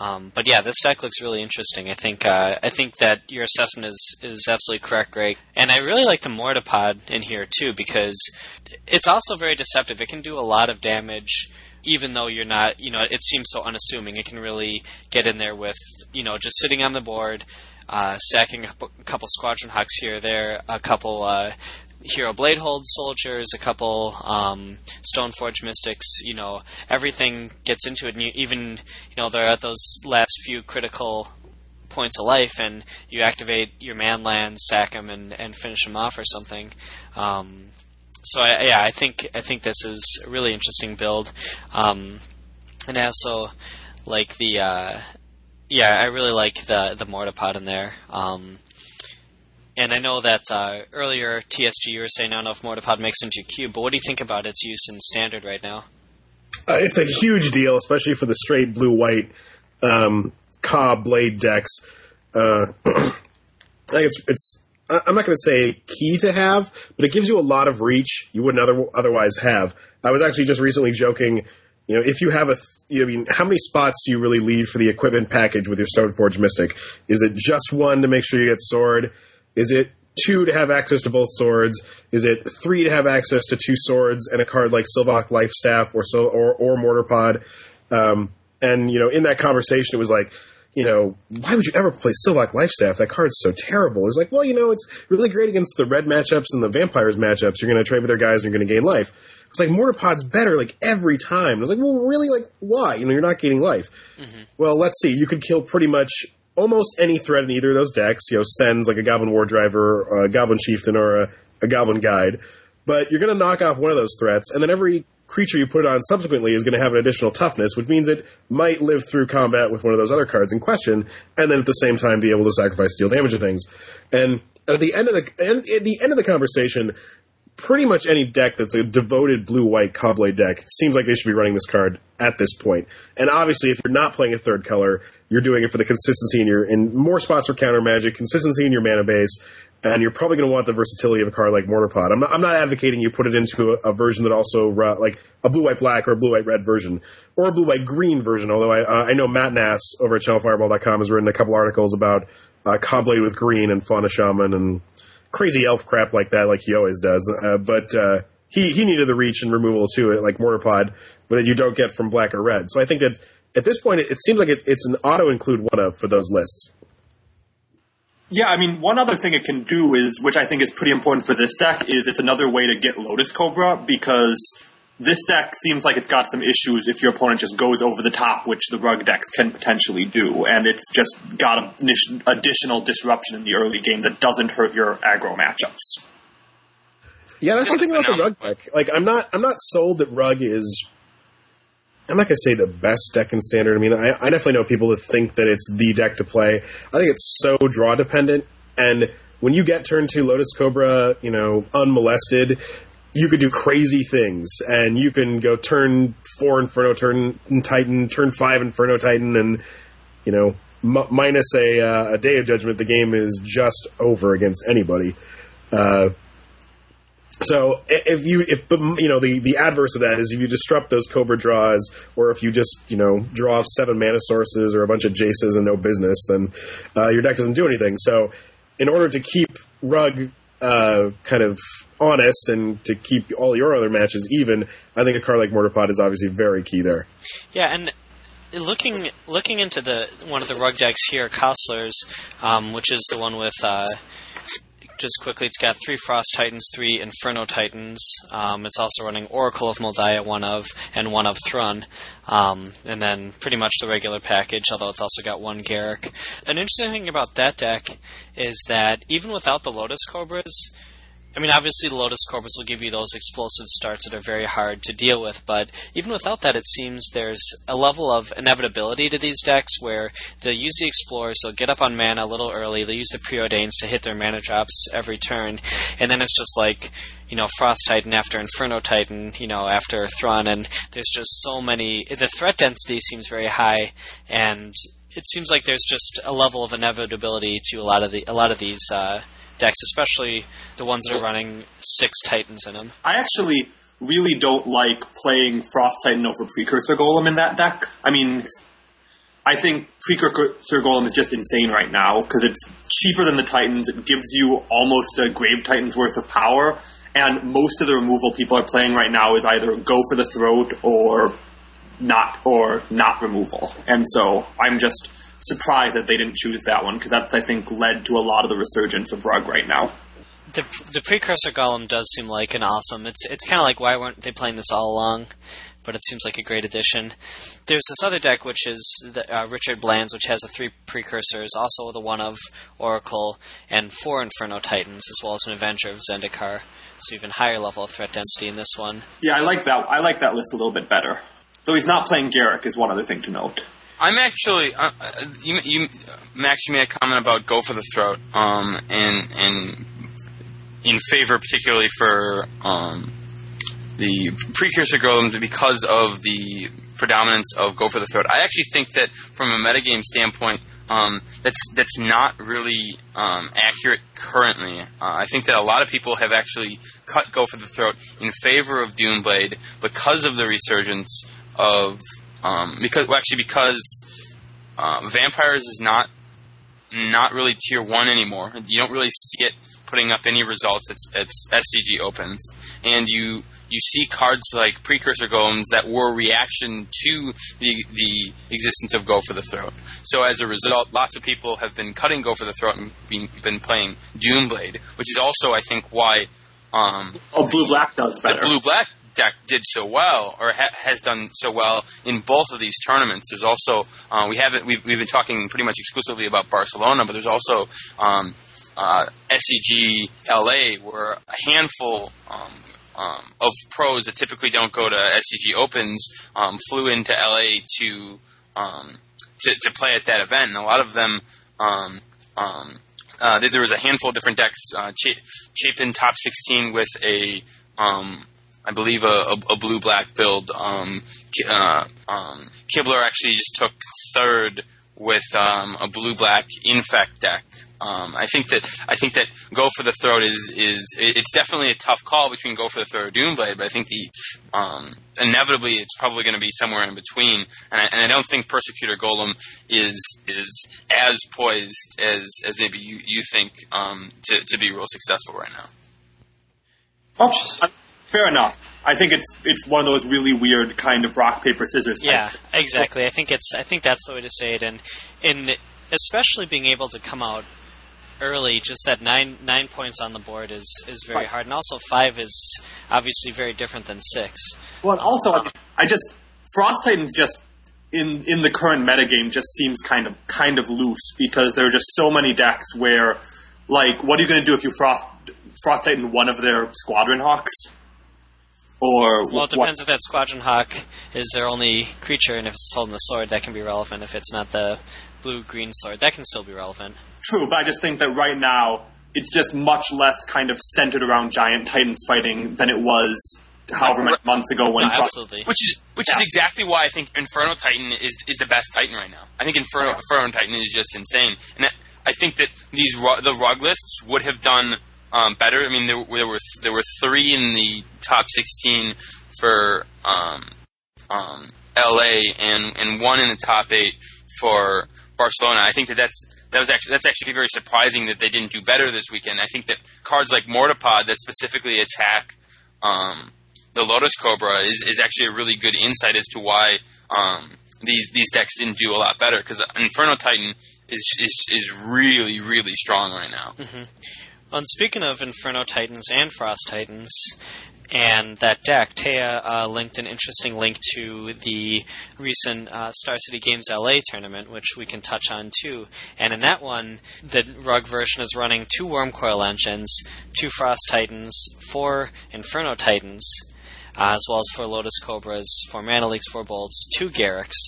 Um, but yeah, this deck looks really interesting. I think uh, I think that your assessment is is absolutely correct, Greg. And I really like the Mortarpod in here too because it's also very deceptive. It can do a lot of damage even though you're not, you know, it seems so unassuming. It can really get in there with, you know, just sitting on the board, uh, sacking a couple squadron hawks here there, a couple uh, hero bladehold soldiers, a couple um, Stoneforge mystics. You know, everything gets into it, and you, even you know they're at those last few critical points of life, and you activate your man lands, sack them, and, and finish them off or something. Um, so I, yeah, I think I think this is a really interesting build, um, and also like the uh, yeah, I really like the the Mortarpod in there. Um, and I know that uh, earlier TSG you were saying know if Mortarpod makes into cube, but what do you think about its use in standard right now? Uh, it's a huge deal, especially for the straight blue white um, Caw-Blade decks. Uh, I think it's it's I'm not going to say key to have, but it gives you a lot of reach you wouldn't other, otherwise have. I was actually just recently joking. You know, if you have a, you know, I mean, how many spots do you really leave for the equipment package with your Stoneforge Mystic? Is it just one to make sure you get sword? Is it two to have access to both swords? Is it three to have access to two swords and a card like Sylvok Lifestaff or so or or Mortarpod? Um, and you know, in that conversation, it was like, you know, why would you ever play Sylvok Lifestaff? That card's so terrible. It's like, well, you know, it's really great against the red matchups and the vampires matchups. You're going to trade with their guys and you're going to gain life. It's like Mortarpod's better like every time. I was like, well, really, like why? You know, you're not gaining life. Mm-hmm. Well, let's see. You could kill pretty much almost any threat in either of those decks. You know, sends like a Goblin Wardriver, a Goblin Chieftain, or a, a Goblin Guide. But you're going to knock off one of those threats, and then every creature you put on subsequently is going to have an additional toughness, which means it might live through combat with one of those other cards in question, and then at the same time be able to sacrifice deal damage to things. And at the end of the at the end of the conversation, pretty much any deck that's a devoted blue white Caw-Blade deck seems like they should be running this card at this point. And obviously, if you're not playing a third color, you're doing it for the consistency in your in more spots for counter magic, consistency in your mana base, and you're probably going to want the versatility of a card like Mortarpod. I'm not, I'm not advocating you put it into a, a version that also uh, like a blue white black or a blue white red version or a blue white green version. Although I uh, I know Matt Nass over at ChannelFireball.com has written a couple articles about uh, Caw-Blade with green and Fauna Shaman and crazy elf crap like that, like he always does. Uh, but uh, he he needed the reach and removal too, like Mortarpod, but that you don't get from black or red. So I think that at this point, it, it seems like it, it's an auto include one of for those lists. Yeah, I mean, one other thing it can do is, which I think is pretty important for this deck, is it's another way to get Lotus Cobra because this deck seems like it's got some issues if your opponent just goes over the top, which the rug decks can potentially do, and it's just got an additional disruption in the early game that doesn't hurt your aggro matchups. Yeah, that's the thing about the rug deck. Like, I'm not, I'm not sold that rug is I'm not to say the best deck in standard. I mean, I, I, definitely know people that think that it's the deck to play. I think it's so draw dependent, and when you get turn two Lotus Cobra, you know, unmolested, you could do crazy things, and you can go turn four Inferno, turn Titan, turn five Inferno Titan, and you know, m- minus a, uh, a Day of Judgment, the game is just over against anybody. Uh, so if you if you know the the adverse of that is if you disrupt those cobra draws, or if you just you know draw seven mana sources or a bunch of jaces and no business, then uh, your deck doesn't do anything. So in order to keep rug uh, kind of honest and to keep all your other matches even, I think a card like Mortarpod is obviously very key there. Yeah, and looking looking into the one of the rug decks here, Kostler's, um, which is the one with. Uh, just quickly, it's got three Frost Titans, three Inferno Titans. Um, it's also running Oracle of Mul Daya, one of, and one of Thrun. Um, and then pretty much the regular package, although it's also got one Garruk. An interesting thing about that deck is that even without the Lotus Cobras, I mean, obviously, the Lotus Cobras will give you those explosive starts that are very hard to deal with, but even without that, it seems there's a level of inevitability to these decks where they'll use the Explorers, they'll get up on mana a little early, they'll use the Preordains to hit their mana drops every turn, and then it's just like, you know, Frost Titan after Inferno Titan, you know, after Thrun, and there's just so many. The threat density seems very high, and it seems like there's just a level of inevitability to a lot of the a lot of these. Uh, decks, especially the ones that are running six Titans in them. I actually really don't like playing Frost Titan over Precursor Golem in that deck. I mean, I think Precursor Golem is just insane right now because it's cheaper than the Titans. It gives you almost a Grave Titan's worth of power, and most of the removal people are playing right now is either go for the throat or not or not removal. And so I'm just surprised that they didn't choose that one because that's I think led to a lot of the resurgence of Rug right now. The the precursor golem does seem like an awesome. It's it's kind of like why weren't they playing this all along? But it seems like a great addition. There's this other deck which is the, uh, Richard Bland's, which has the three precursors, also the one of Oracle and four Inferno Titans, as well as an Avenger of Zendikar. So even higher level of threat density in this one. Yeah, I like that. I like that list a little bit better. Though he's not playing Garruk is one other thing to note. I'm actually, uh, uh, you, you, Max, you made a comment about go for the throat, um, and and in favor particularly for um, the precursor golem because of the predominance of go for the throat. I actually think that from a metagame standpoint, um, that's that's not really um, accurate currently. Uh, I think that a lot of people have actually cut go for the throat in favor of Doomblade because of the resurgence of um, because well, actually because uh, vampires is not not really tier one anymore. You don't really see it putting up any results. It's it's SCG opens, and you you see cards like precursor golems that were reaction to the the existence of Go for the Throat. So as a result, lots of people have been cutting Go for the Throat and been, been playing Doomblade, which is also I think why. Um, oh, blue black does better. The blue black deck did so well, or ha- has done so well in both of these tournaments. There's also uh, we haven't we've, we've been talking pretty much exclusively about Barcelona, but there's also um, uh, SCG LA, where a handful um, um, of pros that typically don't go to SCG Opens um, flew into LA to, um, to to play at that event, and a lot of them. Um, uh, there was a handful of different decks. Uh, Ch- Chapin top 16 with a um, I believe a, a, a blue black build. Um, uh, um, Kibler actually just took third with um, a blue black infect deck. Um, I think that I think that go for the throat is is it's definitely a tough call between go for the throat or Doomblade, but I think the um, inevitably it's probably going to be somewhere in between, and I, and I don't think Precursor Golem is is as poised as as maybe you you think um, to to be real successful right now. Fair enough. I think it's it's one of those really weird kind of rock paper scissors. Yeah, exactly. I think it's I think that's the way to say it, and in especially being able to come out early, just that nine nine points on the board is is very hard, and also five is obviously very different than six. Well, also um, I just Frost Titans just in in the current metagame just seems kind of kind of loose because there are just so many decks where like what are you going to do if you frost Frost Titan one of their Squadron Hawks? Or well, it depends what? if that Squadron Hawk is their only creature, and if it's holding the sword, that can be relevant. If it's not the blue green sword, that can still be relevant. True, but I just think that right now it's just much less kind of centered around giant titans fighting than it was however many months ago when no, absolutely. which is which yeah. is exactly why I think Inferno Titan is is the best Titan right now. I think Inferno Inferno Titan is just insane, and I think that these the rug lists would have done um, better. I mean, there, there were there were three in the top 16 for um, um, LA and and one in the top eight for Barcelona. I think that that's that was actually that's actually very surprising that they didn't do better this weekend. I think that cards like Mortarpod that specifically attack um, the Lotus Cobra is, is actually a really good insight as to why um, these these decks didn't do a lot better because Inferno Titan is, is is really really strong right now. Mm-hmm. And speaking of Inferno Titans and Frost Titans, and that deck, Taya uh, linked an interesting link to the recent uh, Star City Games LA tournament, which we can touch on too. And in that one, the Rug version is running two Wurmcoil engines, two Frost Titans, four Inferno Titans, uh, as well as four Lotus Cobras, four Mana Leaks, four Bolts, two Garruks,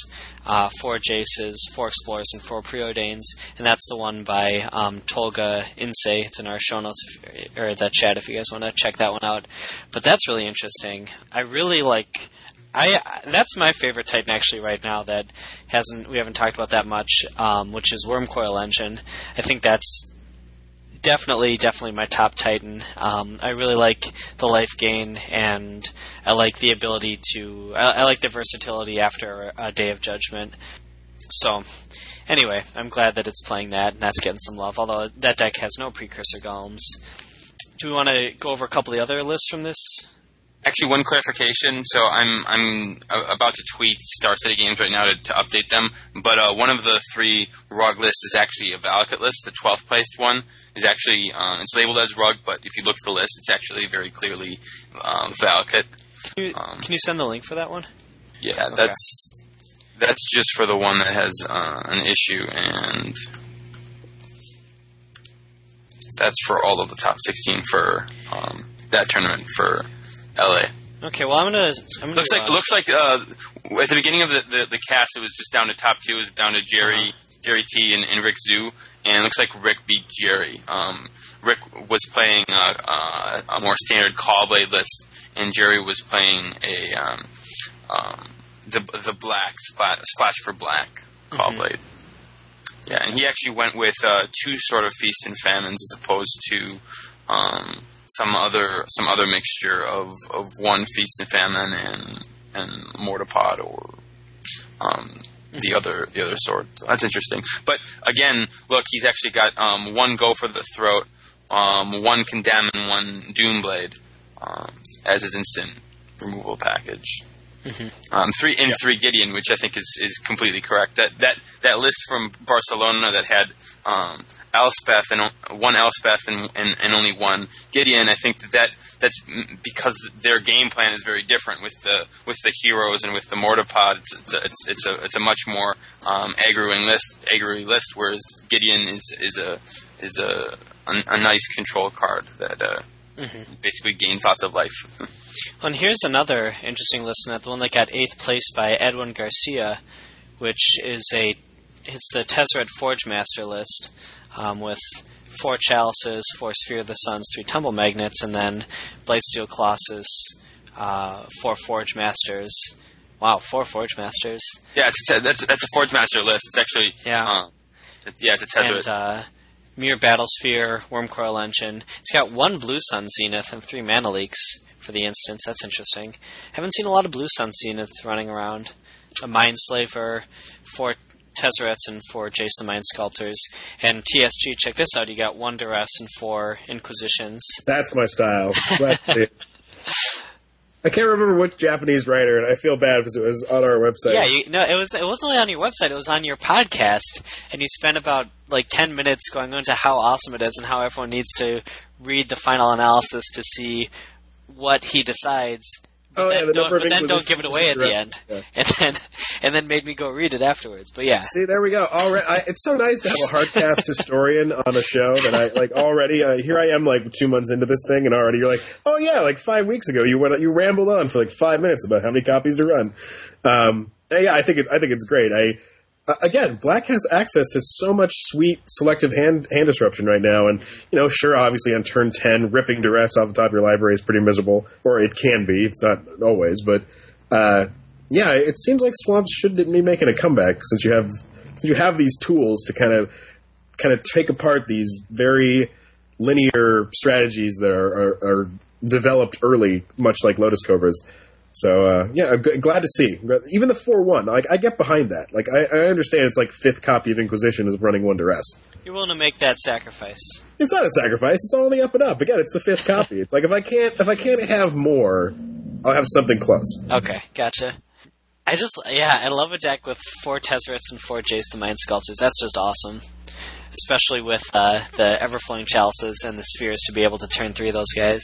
uh, four Jaces, four Explorers, and four Preordains, and that's the one by um, Tolga Inse. It's in our show notes if, or the chat if you guys want to check that one out. But that's really interesting. I really like. I that's my favorite Titan actually right now that hasn't we haven't talked about that much, um, which is Wurmcoil Engine. I think that's definitely, definitely my top Titan. Um, I really like the life gain, and I like the ability to. I, I like the versatility after a Day of Judgment. so, anyway, I'm glad that it's playing that, and that's getting some love. Although that deck has no precursor golems. Do we want to go over a couple of the other lists from this? Actually, one clarification. So I'm I'm about to tweet Star City Games right now to, to update them. But uh, one of the three rug lists is actually a Valakut list. The 12th placed one is actually uh, it's labeled as rug, but if you look at the list, it's actually very clearly um, Valakut. Can you, Um, can you send the link for that one? Yeah, Okay. that's that's just for the one that has uh, an issue, and that's for all of the top 16 for um, that tournament for LA. Okay, well I'm gonna. I'm gonna Looks like uh, looks like uh, at the beginning of the, the, the cast, it was just down to top two. It was down to Jerry Uh-huh. Jerry T and, and Rick Zoo, and it looks like Rick beat Jerry. Um, Rick was playing uh, uh, a more standard Caw-Blade list, and Jerry was playing a um, um, the the black splash, splash for black Caw-Blade. Yeah, and he actually went with uh, two Sword of feasts and famines as opposed to um, some other some other mixture of, of one feast and famine and and Mortarpod or um, the other the other sword. So that's interesting. But again, look, he's actually got um, one go for the throat, um, one condemn, and one doom blade um, as his instant removal package. Mhm. Um, three in three Gideon, which I think is, is completely correct. That that that list from Barcelona that had um, Elspeth and one Elspeth and, and, and only one Gideon. I think that, that that's because their game plan is very different with the with the heroes and with the Mortarpod. It's it's a, it's, it's a it's a much more um, aggroing list aggro list, whereas Gideon is is a is a a, a nice control card that uh, Mhm. basically gain thoughts of life. And here's another interesting list, and that the one that got eighth place by Edwin Garcia, which is a it's the Tezzeret Forge Master list um, with four chalices, four Sphere of the Suns, three Tumble Magnets, and then Blightsteel Colossus, uh, four Forge Masters. Wow, four Forge Masters. yeah, it's a, that's that's a Forge Master list. It's actually Yeah. uh, it- yeah, it's a Tezzeret. and uh, Myr Battlesphere, Wurmcoil Engine. It's got one Blue Sun Zenith and three Mana Leaks for the instance. That's interesting. Haven't seen a lot of Blue Sun Zenith running around. A Mindslaver, four Tezzerets, and four Jace the Mind Sculptors. And TSG, check this out. You got one Duress and four Inquisitions. That's my style. I can't remember which Japanese writer, and I feel bad because it was on our website. Yeah, you, no, it was it wasn't only on your website; it was on your podcast, and you spent about like ten minutes going into how awesome it is and how everyone needs to read the final analysis to see what he decides. But Oh, yeah, then, the don't, but then don't give it away at the end, yeah. and then and then made me go read it afterwards. But yeah, See, there we go. Already, I, it's so nice to have a hardcast historian on a show that I like. Already, uh, here I am, like two months into this thing, and already you're like, "Oh yeah, like five weeks ago, you went, you rambled on for like five minutes about how many copies to run." Um, yeah, I think it, I think it's great. I again, Black has access to so much sweet selective hand hand disruption right now, and you know, sure, obviously on turn ten, ripping duress off the top of your library is pretty miserable, or it can be. It's not always, but uh, yeah, it seems like swamps should be making a comeback since you have since you have these tools to kind of kind of take apart these very linear strategies that are, are, are developed early, much like Lotus Cobras. So uh, yeah, I'm g- glad to see. Even the four one, like I get behind that. Like I, I understand it's like fifth copy of Inquisition is running one duress. you're willing to make that sacrifice. It's not a sacrifice. It's all on the up and up. Again, it's the fifth copy. It's like if I can't if I can't have more, I'll have something close. Okay, gotcha. I just yeah, I love a deck with four Tezzerets and four Jace the Mind Sculptors. That's just awesome. Especially with uh, the Everflowing Chalices and the Spheres to be able to turn three of those guys.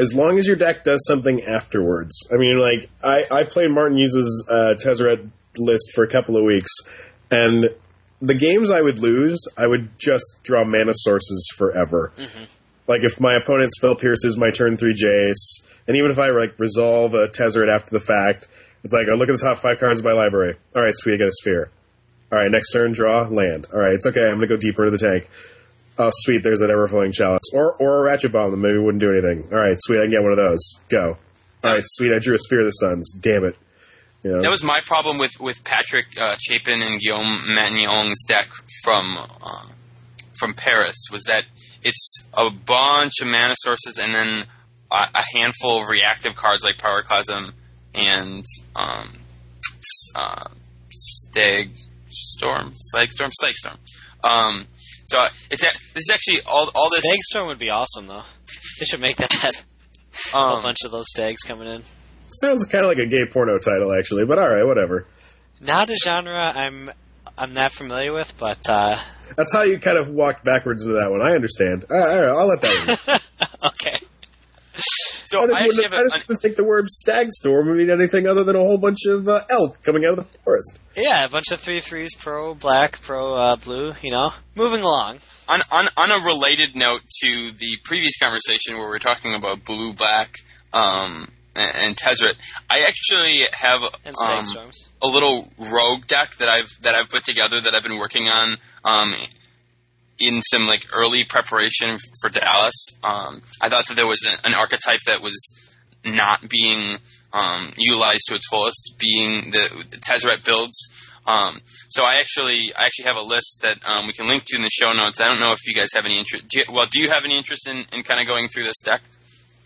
As long as your deck does something afterwards. I mean, like I, I played Martin Hughes' uh, Tezzeret list for a couple of weeks, and the games I would lose, I would just draw mana sources forever. Like if my opponent spell pierces my turn three Jace, and even if I like resolve a Tezzeret after the fact, it's like I look at the top five cards of my library. All right, sweet, I get a sphere. All right, next turn, draw land. All right, it's okay. I'm gonna go deeper into the tank. Oh, sweet. There's that Everflowing Chalice. Or or a Ratchet Bomb that maybe wouldn't do anything. All right, sweet. I can get one of those. Go. All right, sweet. I drew a Sphere of the Suns. Damn it. You know, That was my problem with with Patrick uh, Chapin and Guillaume Matignon's deck from uh, from Paris was that it's a bunch of mana sources and then a, a handful of reactive cards like Pyroclasm and um, uh, Stag Storm, Slag Storm, Slag Storm. Um, so it's a, this is actually all all this. Stagstorm would be awesome though. They should make that. a Um, bunch of those stags coming in. Sounds kind of like a gay porno title, actually. But all right, whatever. Not a genre I'm I'm not familiar with, but uh, That's how you kind of walked backwards into that one. I understand. All right, all right I'll let that. One. okay. So I I didn't, actually even, have I a, didn't think the word stag storm would mean anything other than a whole bunch of uh, elk coming out of the forest. Yeah, a bunch of three threes, pro black, pro uh, blue. You know, moving along. on, on on a related note to the previous conversation where we are talking about blue black um, and, and Tezzeret, I actually have um, a little rogue deck that I've that I've put together that I've been working on um, in some like early preparation for Dallas. Um, I thought that there was an, an archetype that was not being um, utilized to its fullest, being the, the Tezzeret builds. Um, so I actually I actually have a list that um, we can link to in the show notes. I don't know if you guys have any interest. Do you, well, do you have any interest in, in kind of going through this deck?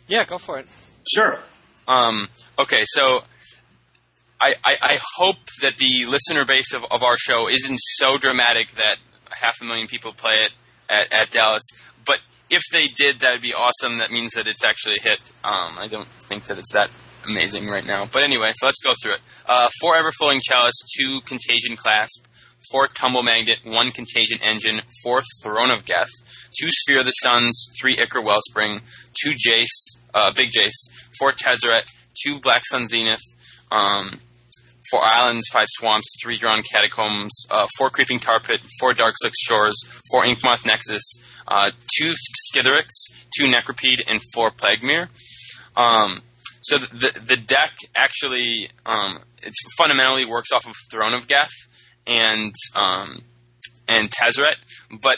Yeah, go for it. Sure. Um, okay, so I, I, I hope that the listener base of, of our show isn't so dramatic that half a million people play it at, at Dallas. But if they did, that would be awesome. That means that it's actually a hit. Um, I don't think that it's that amazing right now. But anyway, so let's go through it. Uh, four Everflowing Chalice, two Contagion Clasp, four Tumble Magnet, one Contagion Engine, four Throne of Geth, two Sphere of the Suns, three Ichor Wellspring, two Jace, uh, Big Jace, four Tezzeret, two Black Sun Zenith, um, four Islands, five Swamps, three Drowned Catacombs, uh, four Creeping Tar Pit, four Darkslick Shores, four Inkmoth Nexus, uh, two Skithiryx, two Necropede, and four Plague Myr. Um, so the, the the deck actually um, it's fundamentally works off of Throne of Geth and um, and Tezzeret, but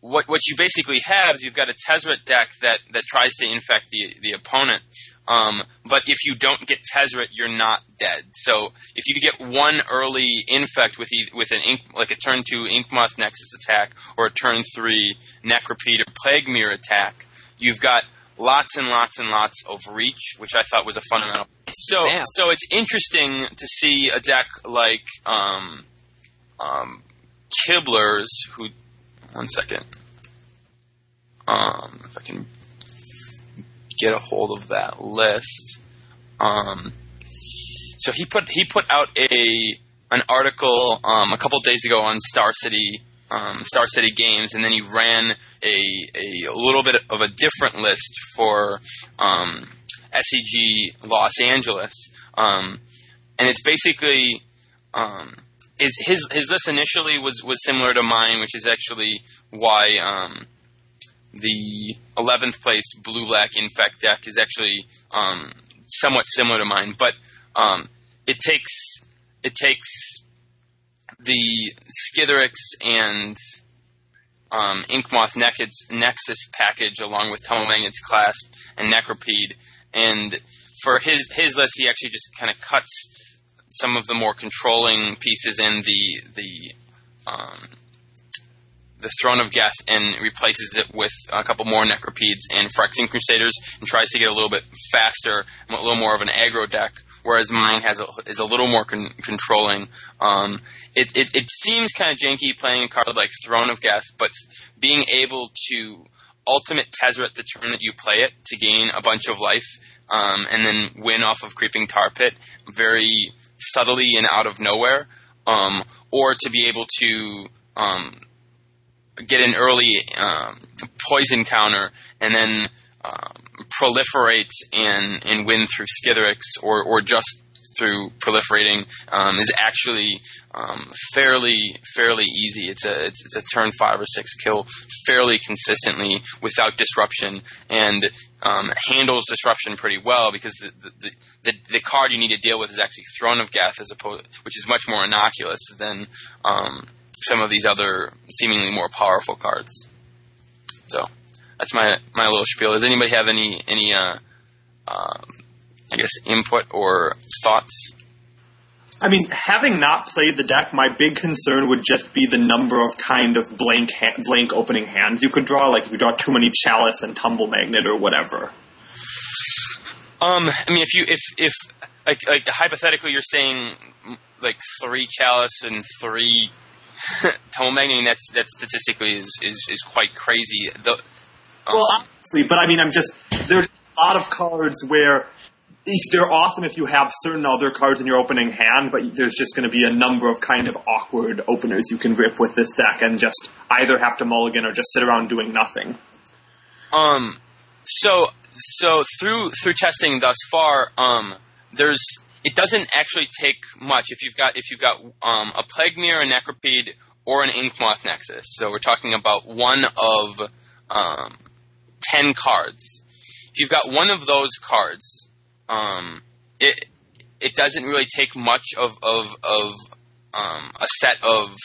what what you basically have is you've got a Tezzeret deck that, that tries to infect the the opponent. Um, but if you don't get Tezzeret, you're not dead. So if you get one early infect with e- with an ink, like a turn two Inkmoth Nexus attack or a turn three Necropede or Plague Myr attack, you've got lots and lots and lots of reach, which I thought was a fundamental. So Damn. so it's interesting to see a deck like um, um, Kibler's who one second. Um, if I can get a hold of that list. Um, so he put he put out a an article um, a couple days ago on Star City um, Star City Games, and then he ran a a little bit of a different list for um, SCG Los Angeles, um, and it's basically um, his his list initially was was similar to mine, which is actually why um, the 11th place blue black infect deck is actually um, somewhat similar to mine, but um, it takes it takes the Skithiryx and um, Inkmoth Nexus, Nexus package along with Tumble Magnet's Clasp and Necropede, and for his his list, he actually just kind of cuts some of the more controlling pieces in the the um, the Throne of Geth and replaces it with a couple more Necropedes and Phyrexian Crusaders and tries to get a little bit faster, a little more of an aggro deck. Whereas mine has a, is a little more con- controlling. Um, it, it it seems kind of janky playing a card like Throne of Geth, but being able to ultimate Tezzeret the turn that you play it to gain a bunch of life, um, and then win off of Creeping Tar Pit very subtly and out of nowhere, um, or to be able to um, get an early um, poison counter and then um, proliferate and, and win through Skithiryx or, or just through proliferating um, is actually um, fairly fairly easy. It's a it's, it's a turn five or six kill fairly consistently without disruption and um, handles disruption pretty well because the the, the the card you need to deal with is actually Throne of Geth as opposed which is much more innocuous than um, some of these other seemingly more powerful cards. So that's my my little spiel. Does anybody have any any uh, uh, I guess input or thoughts? I mean, having not played the deck, my big concern would just be the number of kind of blank ha- blank opening hands you could draw. Like if you draw too many chalice and tumble magnet or whatever. Um, I mean, if you if if like, like hypothetically, you're saying like three chalice and three tumble magnet. that's that statistically is, is is quite crazy. The, um, Well, obviously, but I mean, I'm just there's a lot of cards where if they're awesome if you have certain other cards in your opening hand, but there's just going to be a number of kind of awkward openers you can rip with this deck and just either have to mulligan or just sit around doing nothing. Um, so so through through testing thus far, um, there's it doesn't actually take much if you've got if you've got um, a plague Myr, a necropede, or an inkmoth nexus. So we're talking about one of um, ten cards. If you've got one of those cards, um, it it doesn't really take much of of of um, a set of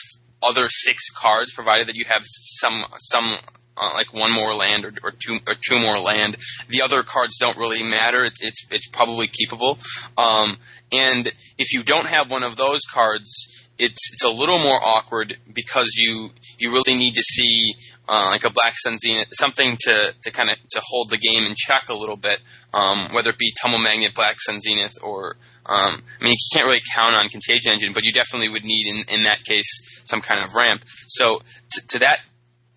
other six cards, provided that you have some some uh, like one more land or, or two or two more land. The other cards don't really matter. It's it's, it's probably keepable. Um, and if you don't have one of those cards, it's it's a little more awkward because you you really need to see uh, like a black sun zenith something to, to kind of to hold the game in check a little bit, um, whether it be tumble magnet, black sun zenith, or um, I mean you can't really count on contagion engine, but you definitely would need in, in that case some kind of ramp. So to, to that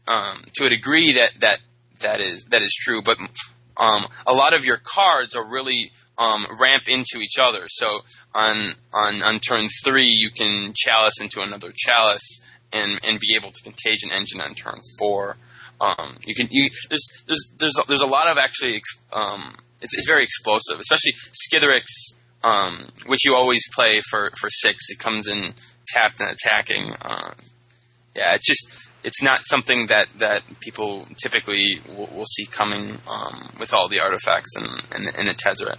um, to a degree that that that is that is true, but um, a lot of your cards are really um, ramp into each other. So on on on turn three, you can chalice into another chalice and and be able to contagion engine on turn four. Um, you can you there's there's there's a, there's a lot of actually um, it's it's very explosive, especially Skithiryx, um, which you always play for for six. It comes in tapped and attacking. Uh, yeah, it's just it's not something that, that people typically will, will see coming um, with all the artifacts and and, and the Tezzeret.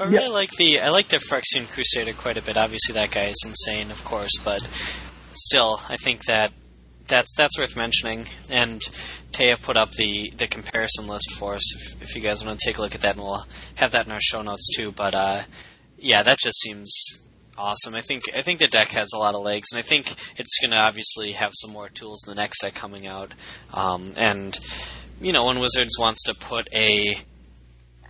I really like the I like the Phyrexian Crusader quite a bit. Obviously, that guy is insane, of course, but still, I think that that's that's worth mentioning. And Taya put up the, the comparison list for us. If, if you guys want to take a look at that, and we'll have that in our show notes too. But uh, yeah, that just seems awesome. I think I think the deck has a lot of legs, and I think it's going to obviously have some more tools in the next set coming out. Um, and you know, when Wizards wants to put a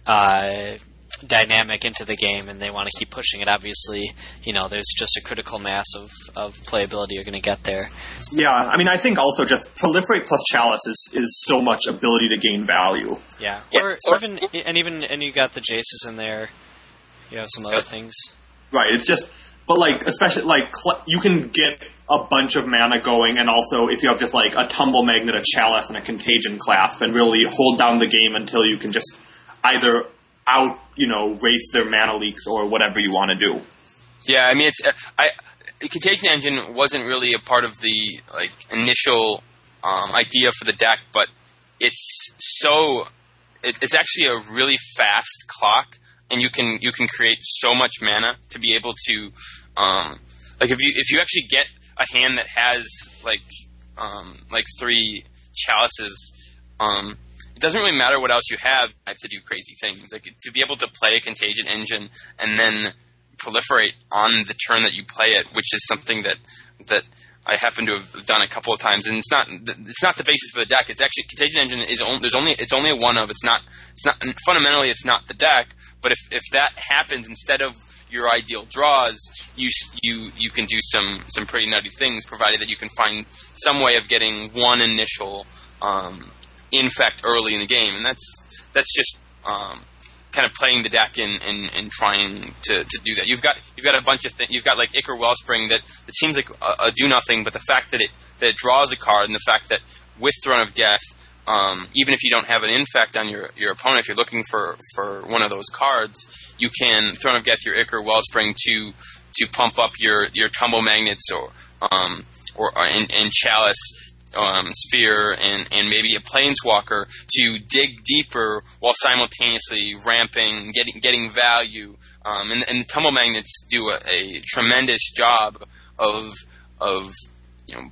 uh, dynamic into the game and they want to keep pushing it, obviously, you know, there's just a critical mass of, of playability you're going to get there. Yeah, I mean, I think also just proliferate plus chalice is, is so much ability to gain value. Yeah, Yeah, or, or even and even and you got the Jaces in there. You have some other things. Right. It's just, but like, especially like, cl- you can get a bunch of mana going, and also if you have just like a tumble magnet, a chalice, and a contagion clasp, and really hold down the game until you can just either out, you know, race their mana leaks or whatever you want to do. Yeah, I mean, it's I Contagion Engine wasn't really a part of the like initial um, idea for the deck, but it's so it, it's actually a really fast clock, and you can you can create so much mana to be able to um, like if you if you actually get a hand that has like um, like three chalices. Um, it doesn't really matter what else you have to do crazy things. Like to be able to play a contagion engine and then proliferate on the turn that you play it, which is something that that I happen to have done a couple of times, and it's not it's not the basis for the deck. It's actually contagion engine is only, there's only it's only a one of. It's not it's not fundamentally it's not the deck. But if if that happens instead of your ideal draws, you you you can do some some pretty nutty things, provided that you can find some way of getting one initial um, infect early in the game, and that's that's just um, kind of playing the deck and, and, and trying to, to do that. You've got you've got a bunch of things. You've got like Ichor Wellspring that it seems like a, a do nothing, but the fact that it that it draws a card and the fact that with Throne of Geth, um, even if you don't have an infect on your, your opponent, if you're looking for, for one of those cards, you can Throne of Geth your Ichor Wellspring to to pump up your, your tumble magnets or um, or, or and, and chalice um, sphere and, and maybe a planeswalker to dig deeper while simultaneously ramping, getting getting value. Um, and, and tumble magnets do a, a tremendous job of of you know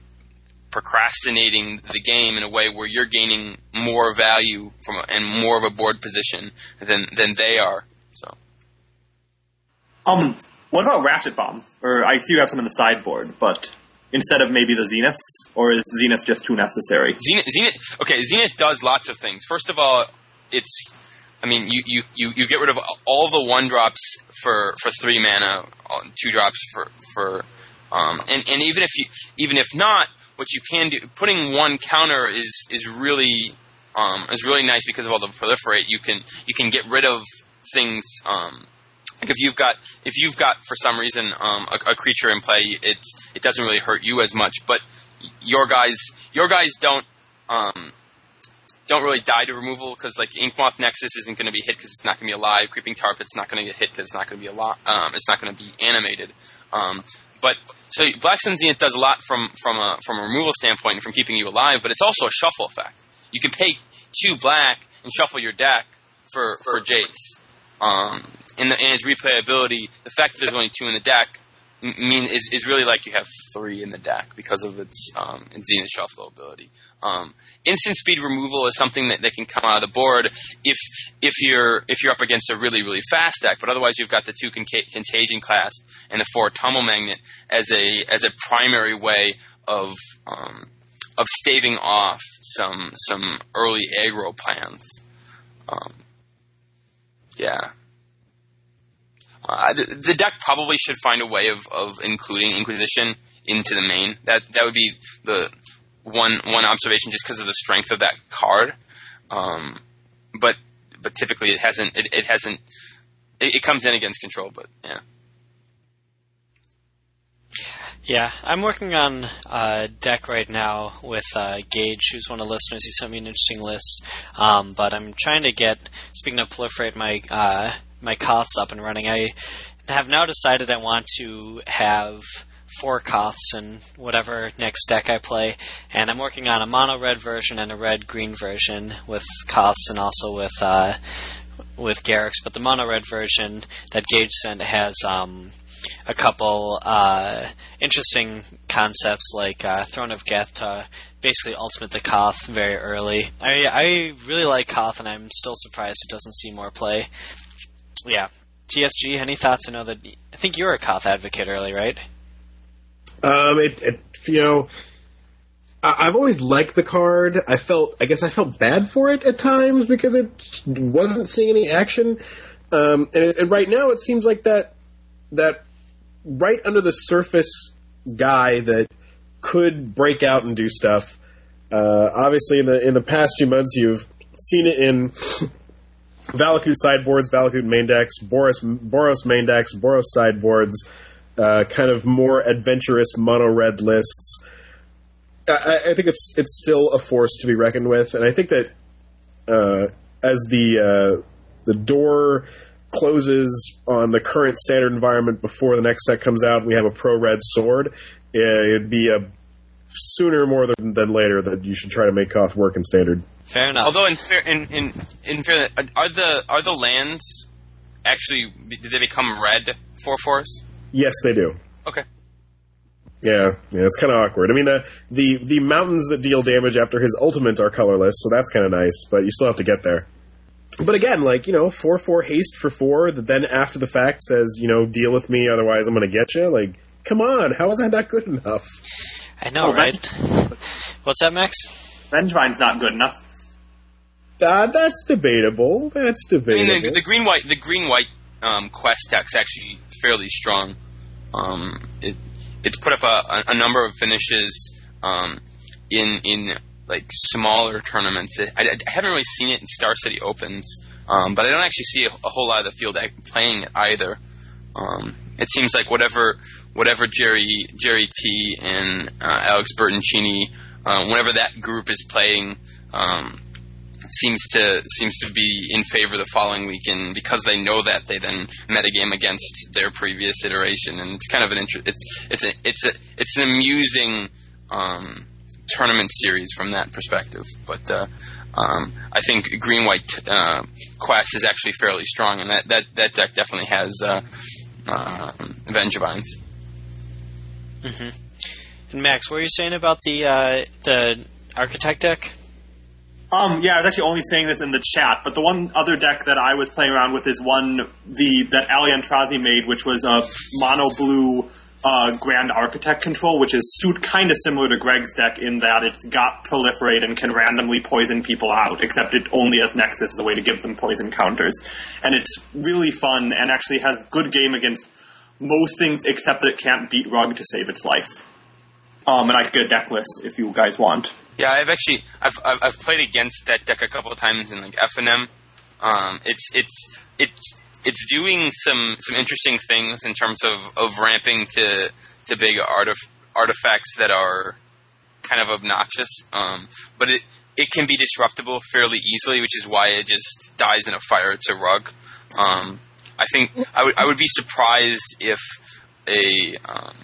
procrastinating the game in a way where you're gaining more value from a, and more of a board position than than they are. So Um, what about Ratchet Bomb? Or I see you have some in the sideboard, but instead of maybe the Zenith, or is Zenith just too necessary? Zenith, Zenith, okay, Zenith does lots of things. First of all, it's I mean, you, you, you, you get rid of all the one drops for, for three mana, uh, two drops for for, um, and and even if you even if not, what you can do, putting one counter is is really um, is really nice because of all the proliferate. You can you can get rid of things. Um, like if you've got if you've got for some reason um, a, a creature in play, it's it doesn't really hurt you as much, but your guys your guys don't um, don't really die to removal because like Inkmoth Nexus isn't going to be hit because it's not going to be alive. Creeping Tar Pit's not going to get hit because it's not going to be a lot. Um, it's not going to be animated. Um, but so Black Sun Zenith does a lot from from a from a removal standpoint and from keeping you alive, but it's also a shuffle effect. You can pay two black and shuffle your deck for for Jace. Um, and, the, and his replayability, the fact that there's only two in the deck, m- mean is, is really like you have three in the deck because of its um, its shuffle ability. Um, instant speed removal is something that, that can come out of the board if if you're if you're up against a really really fast deck, but otherwise you've got the two conca- contagion clasp and the four tumble magnet as a as a primary way of um, of staving off some some early aggro plans. Um, yeah. Uh, the, the deck probably should find a way of, of including Inquisition into the main. That that would be the one one observation, just because of the strength of that card. Um, but but typically it hasn't it, it hasn't it, it comes in against control. But yeah. Yeah, I'm working on a deck right now with uh, Gage, who's one of the listeners. He sent me an interesting list, um, but I'm trying to get. Speaking of proliferate, my uh, my Koths up and running. I have now decided I want to have four Koths in whatever next deck I play, and I'm working on a mono red version and a red green version with Koths and also with uh, with Garruks. But the mono red version that Gage sent has. Um, a couple uh, interesting concepts like uh, Throne of Geth to basically ultimate the Koth very early. I I really like Koth, and I'm still surprised it doesn't see more play. Yeah, TSG. Any thoughts? I know that I think you were a Koth advocate early, right? Um, it, it you know, I, I've always liked the card. I felt, I guess, I felt bad for it at times because it wasn't seeing any action. Um, and, and right now, it seems like that that right under the surface guy that could break out and do stuff. Uh, obviously, in the in the past few months, you've seen it in Valakut sideboards, Valakut main decks, Boros Boros main decks, Boros sideboards, uh, kind of more adventurous mono red lists. I, I, think it's it's still a force to be reckoned with, and I think that uh, as the uh, the door closes on the current standard environment before the next set comes out, we have a pro red sword, it'd be a sooner more than, than later that you should try to make Koth work in standard. Fair enough. Although in fair, in in in fair, are the are the lands actually did they become red four fours? Yes, they do. Okay. Yeah, yeah, it's kind of awkward. I mean, the, the the mountains that deal damage after his ultimate are colorless, so that's kind of nice. But you still have to get there. But again, like you know, four four haste for four that then after the fact says, you know, deal with me, otherwise I'm going to get you. Like, come on, how is that not good enough? I know, Oh, right? that- What's that, Max? Vengevine's not good enough. Uh, that's debatable. That's I mean, debatable. the, the green white the green white um, quest deck's actually fairly strong. Um, it it's put up a, a number of finishes um, in in like smaller tournaments. It, I, I haven't really seen it in Star City Opens, um, but I don't actually see a, a whole lot of the field playing it either. It seems like whatever whatever Gerry Gerry T and uh, Alex Bertoncini, uh, whenever that group is playing. Um, seems to seems to be in favor the following week, and because they know that, they then metagame against their previous iteration, and it's kind of an inter- it's it's a it's a it's an amusing um, tournament series from that perspective. But uh, um, I think green white uh, quest is actually fairly strong, and that that, that deck definitely has uh, uh, Vengevines. hmm And Max, what were you saying about the uh, the architect deck? Um, yeah, I was actually only saying this in the chat, but the one other deck that I was playing around with is one the that Ali Aintrazi made, which was a mono blue uh, Grand Architect control, which is suit kind of similar to Greg's deck in that it's got proliferate and can randomly poison people out, except it only has Nexus as a way to give them poison counters. And it's really fun and actually has good game against most things except that it can't beat Rug to save its life. Um, and I could get a deck list if you guys want. Yeah, I've actually I've I've, played against that deck a couple times in like F and M. Um, it's it's it's it's doing some some interesting things in terms of, of ramping to to big artif- artifacts that are kind of obnoxious. Um, but it it can be disruptible fairly easily, which is why it just dies in a fire to rug. Um, I think I would I would be surprised if a um,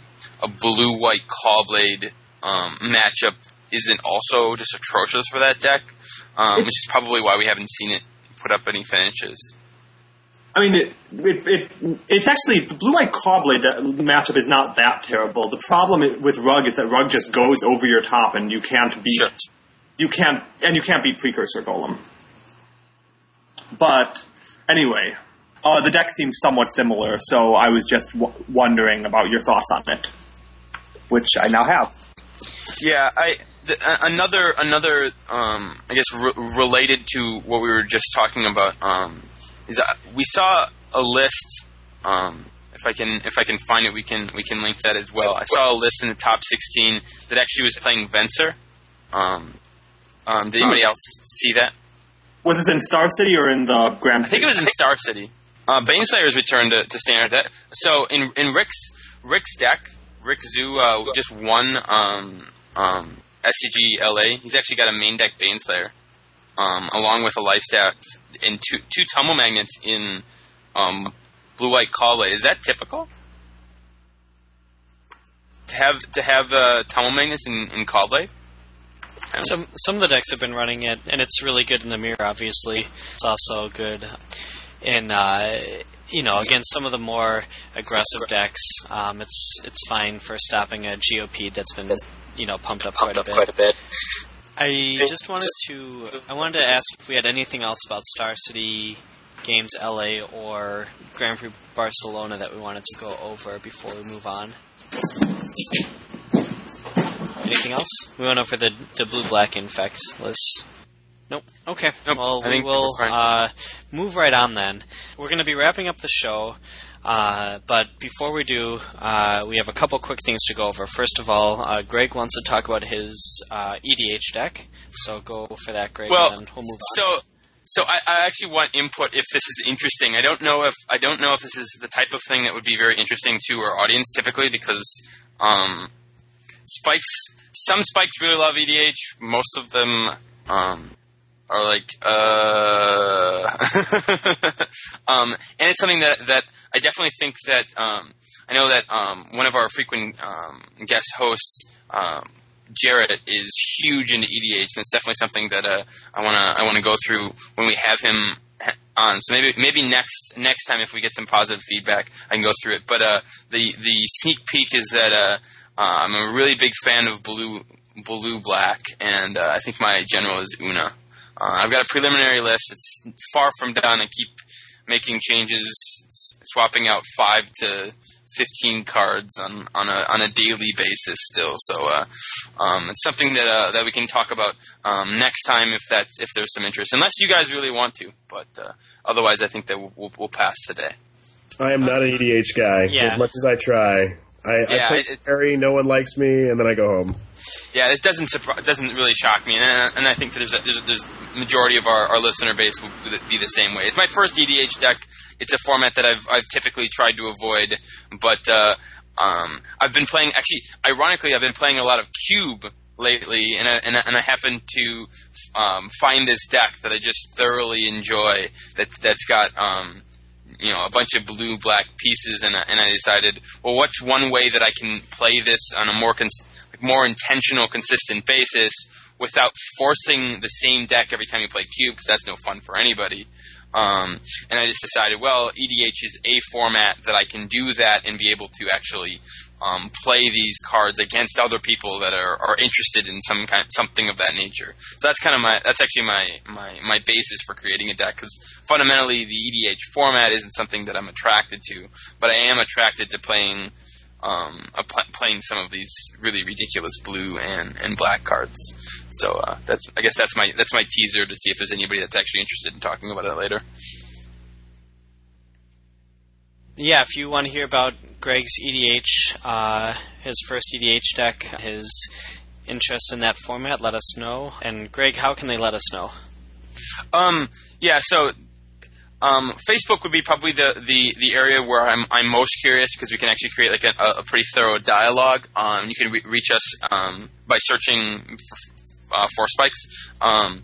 a blue white Caw-Blade um, matchup isn't also just atrocious for that deck, um, which is probably why we haven't seen it put up any finishes. I mean, it, it, it it's actually the blue white Caw-Blade matchup is not that terrible. The problem with Rug is that Rug just goes over your top, and you can't beat Sure. you can't and you can't beat Precursor Golem. But anyway, uh, the deck seems somewhat similar, so I was just w- wondering about your thoughts on it, which I now have. Yeah, I th- another another um, I guess re- related to what we were just talking about um, is we saw a list. Um, if I can if I can find it, we can we can link that as well. I saw a list in the top 16 that actually was playing Venser. Um, um, did anybody else see that? Was this in Star City or in the Grand? I think it was in Star City. Uh, Baneslayer's returned to, to standard. That, so in in Rick's Rick's deck, Rick Zoo uh, just won um, um, SCG LA. He's actually got a main deck Baneslayer, um, along with a life staff and two two tumble magnets in um, blue white Caw-Blade. Is that typical? To have to have uh, tumble magnets in, in Caw-Blade? Some some of the decks have been running it, and it's really good in the mirror. Obviously, it's also good in uh, you know against some of the more aggressive decks. Um, it's it's fine for stopping a GOP that's been you know pumped up, quite, a bit. quite a bit. I just wanted to I wanted to ask if we had anything else about Star City Games LA or Grand Prix Barcelona that we wanted to go over before we move on. Anything else? We went over the the blue black infect list. Nope. Okay. Nope, Well, we will uh, move right on then. We're going to be wrapping up the show, uh, but before we do, uh, we have a couple quick things to go over. First of all, uh, Greg wants to talk about his uh, EDH deck, so go for that, Greg, Well, and we'll move on. So, so I, I actually want input if this is interesting. I don't know if I don't know if this is the type of thing that would be very interesting to our audience typically because um, spikes. Some spikes really love EDH. Most of them um, are like, uh, um, and it's something that that I definitely think that um, I know that um, one of our frequent um, guest hosts. Um, Jarrett is huge into EDH, and it's definitely something that uh, I want to I want to go through when we have him on. So maybe maybe next next time if we get some positive feedback, I can go through it. But uh, the the sneak peek is that uh, uh, I'm a really big fan of blue blue black, and uh, I think my general is Oona. Uh, I've got a preliminary list. It's far from done. I keep making changes, swapping out five to fifteen cards on, on a on a daily basis still. So uh, um, it's something that uh, that we can talk about um, next time if that's if there's some interest, unless you guys really want to. But uh, otherwise, I think that we'll, we'll, we'll pass today. I am not an EDH guy. Yeah. As much as I try, I, Yeah, I play it- Harry. No one likes me, and then I go home. Yeah, it doesn't surpri- doesn't really shock me, and, uh, and I think that there's a, there's, there's majority of our, our listener base will be the same way. It's my first EDH deck. It's a format that I've I've typically tried to avoid, but uh, um, I've been playing. Actually, ironically, I've been playing a lot of Cube lately, and I, and I, and I happen to um, find this deck that I just thoroughly enjoy. That that's got um, you know a bunch of blue black pieces, and and I decided, well, what's one way that I can play this on a more cons- more intentional, consistent basis without forcing the same deck every time you play cube because that's no fun for anybody. Um, and I just decided, well, EDH is a format that I can do that and be able to actually um, play these cards against other people that are, are interested in some kind something of that nature. So that's kind of my that's actually my my, my basis for creating a deck because fundamentally the EDH format isn't something that I'm attracted to, but I am attracted to playing um, pl- playing some of these really ridiculous blue and, and black cards. So uh, that's I guess that's my that's my teaser to see if there's anybody that's actually interested in talking about it later. Yeah, if you want to hear about Greg's EDH, uh, his first EDH deck, his interest in that format, let us know. And Greg, how can they let us know? Um, yeah, so um, Facebook would be probably the, the, the area where I'm, I'm most curious because we can actually create like a, a pretty thorough dialogue. Um, you can re- reach us um, by searching f- uh, Spikes. Um,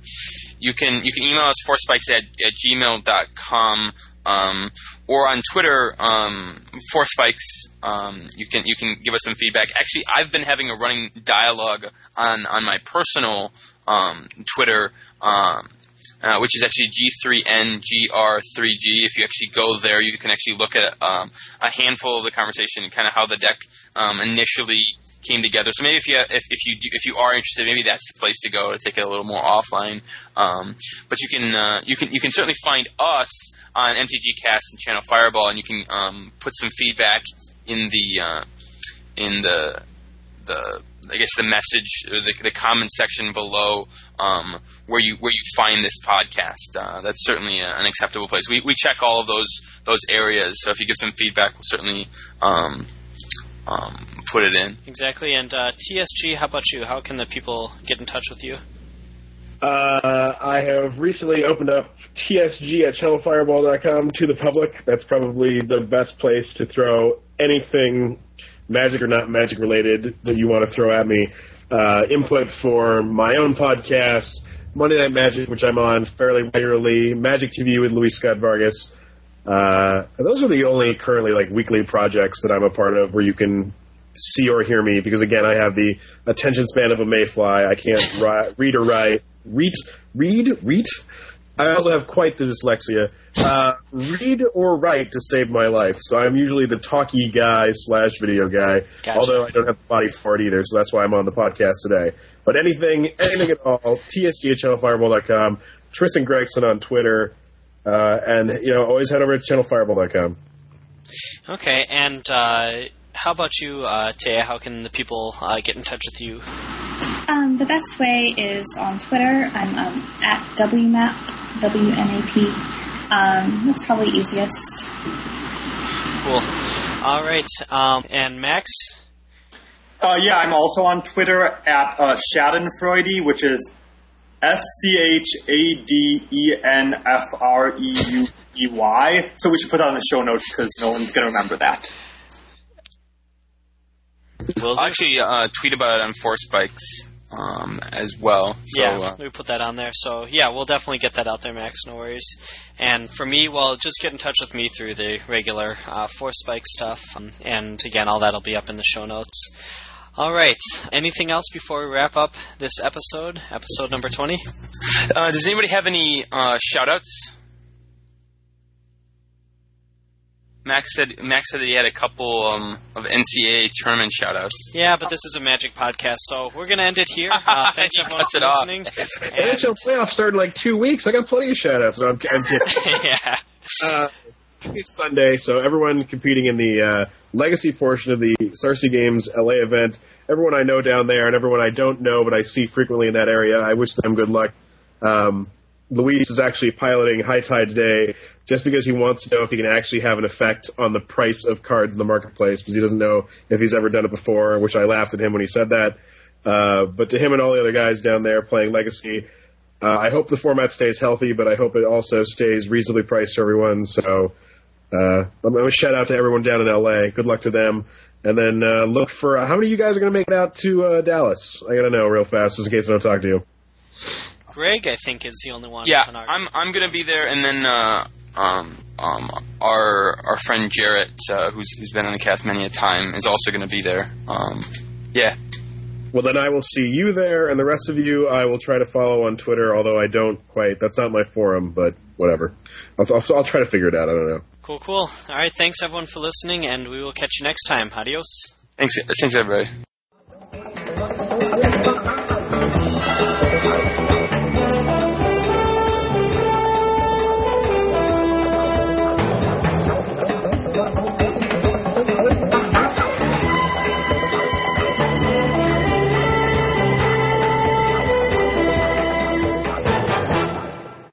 you can you can email us forcespikes at, at gmail.com um, or on Twitter, um, Force Spikes. Um, you can you can give us some feedback. Actually, I've been having a running dialogue on on my personal Twitter. Uh, which is actually G3NGR3G. If you actually go there, you can actually look at um, a handful of the conversation and kind of how the deck um, initially came together. So maybe if you if, if you do, if you are interested, maybe that's the place to go to take it a little more offline. Um, but you can uh, you can you can certainly find us on MTG Cast and Channel Fireball, and you can um, put some feedback in the uh, in the the I guess the message or the, the comment section below um, where you where you find this podcast. Uh, that's certainly a, an acceptable place. We we check all of those those areas. So if you give some feedback, we'll certainly um, um, put it in. Exactly. And uh, TSG, how about you? How can the people get in touch with you? Uh, I have recently opened up TSG at channelfireball.com to the public. That's probably the best place to throw anything magic or not magic related that you want to throw at me. Uh, input for my own podcast, Monday Night Magic, which I'm on fairly regularly, Magic TV with Luis Scott Vargas. Uh, those are the only currently like weekly projects that I'm a part of where you can see or hear me because again I have the attention span of a mayfly. I can't ri- read or write. Read, read, read. I also have quite the dyslexia. Uh, read or write to save my life. So I'm usually the talky guy slash video guy. Gotcha. Although I don't have the body for it either, so that's why I'm on the podcast today. But anything, anything at all, TSG at channelfireball.com, Tristan Gregson on Twitter, uh, and you know always head over to channelfireball.com. Okay, and uh, how about you, uh, Taya? How can the people uh, get in touch with you? Um, the best way is on Twitter. I'm um, at WMAP, W-M-A-P. Um, that's probably easiest. Cool. All right. Um, and Max? Uh, yeah, I'm also on Twitter at uh, Schadenfreude, which is S C H A D E N F R E U E Y. So we should put that on the show notes because no one's going to remember that. Will I'll actually uh, tweet about it on Force Spikes um, as well. So, yeah, uh, we put that on there. So yeah, we'll definitely get that out there, Max. No worries. And for me, well, just get in touch with me through the regular uh, Force Spike stuff. Um, and again, all that'll be up in the show notes. All right. Anything else before we wrap up this episode, episode number twenty? uh, does anybody have any uh, shout outs? Max said Max said that he had a couple um, of NCAA tournament shoutouts. Yeah, but this is a Magic podcast, so we're gonna end it here. Uh, thanks He everyone for it off. listening. NHL playoffs start in like two weeks. I got plenty of shoutouts. No, I'm, I'm kidding. yeah. uh, it's Sunday, so everyone competing in the uh, legacy portion of the Sarcy Games LA event, everyone I know down there and everyone I don't know but I see frequently in that area, I wish them good luck. Um, Luis is actually piloting High Tide today just because he wants to know if he can actually have an effect on the price of cards in the marketplace because he doesn't know if he's ever done it before, which I laughed at him when he said that. Uh, but to him and all the other guys down there playing Legacy, uh, I hope the format stays healthy, but I hope it also stays reasonably priced for everyone. So uh, I'm going to shout out to everyone down in LA. Good luck to them. And then uh, look for uh, how many of you guys are going to make it out to uh, Dallas? I got to know real fast, just in case I don't talk to you. Greg, I think, is the only one. Yeah, on our I'm I'm gonna be there, and then uh, um, um, our our friend Jarrett, uh, who's who's been on the cast many a time, is also gonna be there. Um, yeah, Well, then I will see you there, and the rest of you I will try to follow on Twitter, although I don't quite. That's not my forum, but whatever. I'll, I'll, I'll try to figure it out. I don't know. Cool, cool. All right, thanks everyone for listening, and we will catch you next time. Adios. thanks thanks everybody.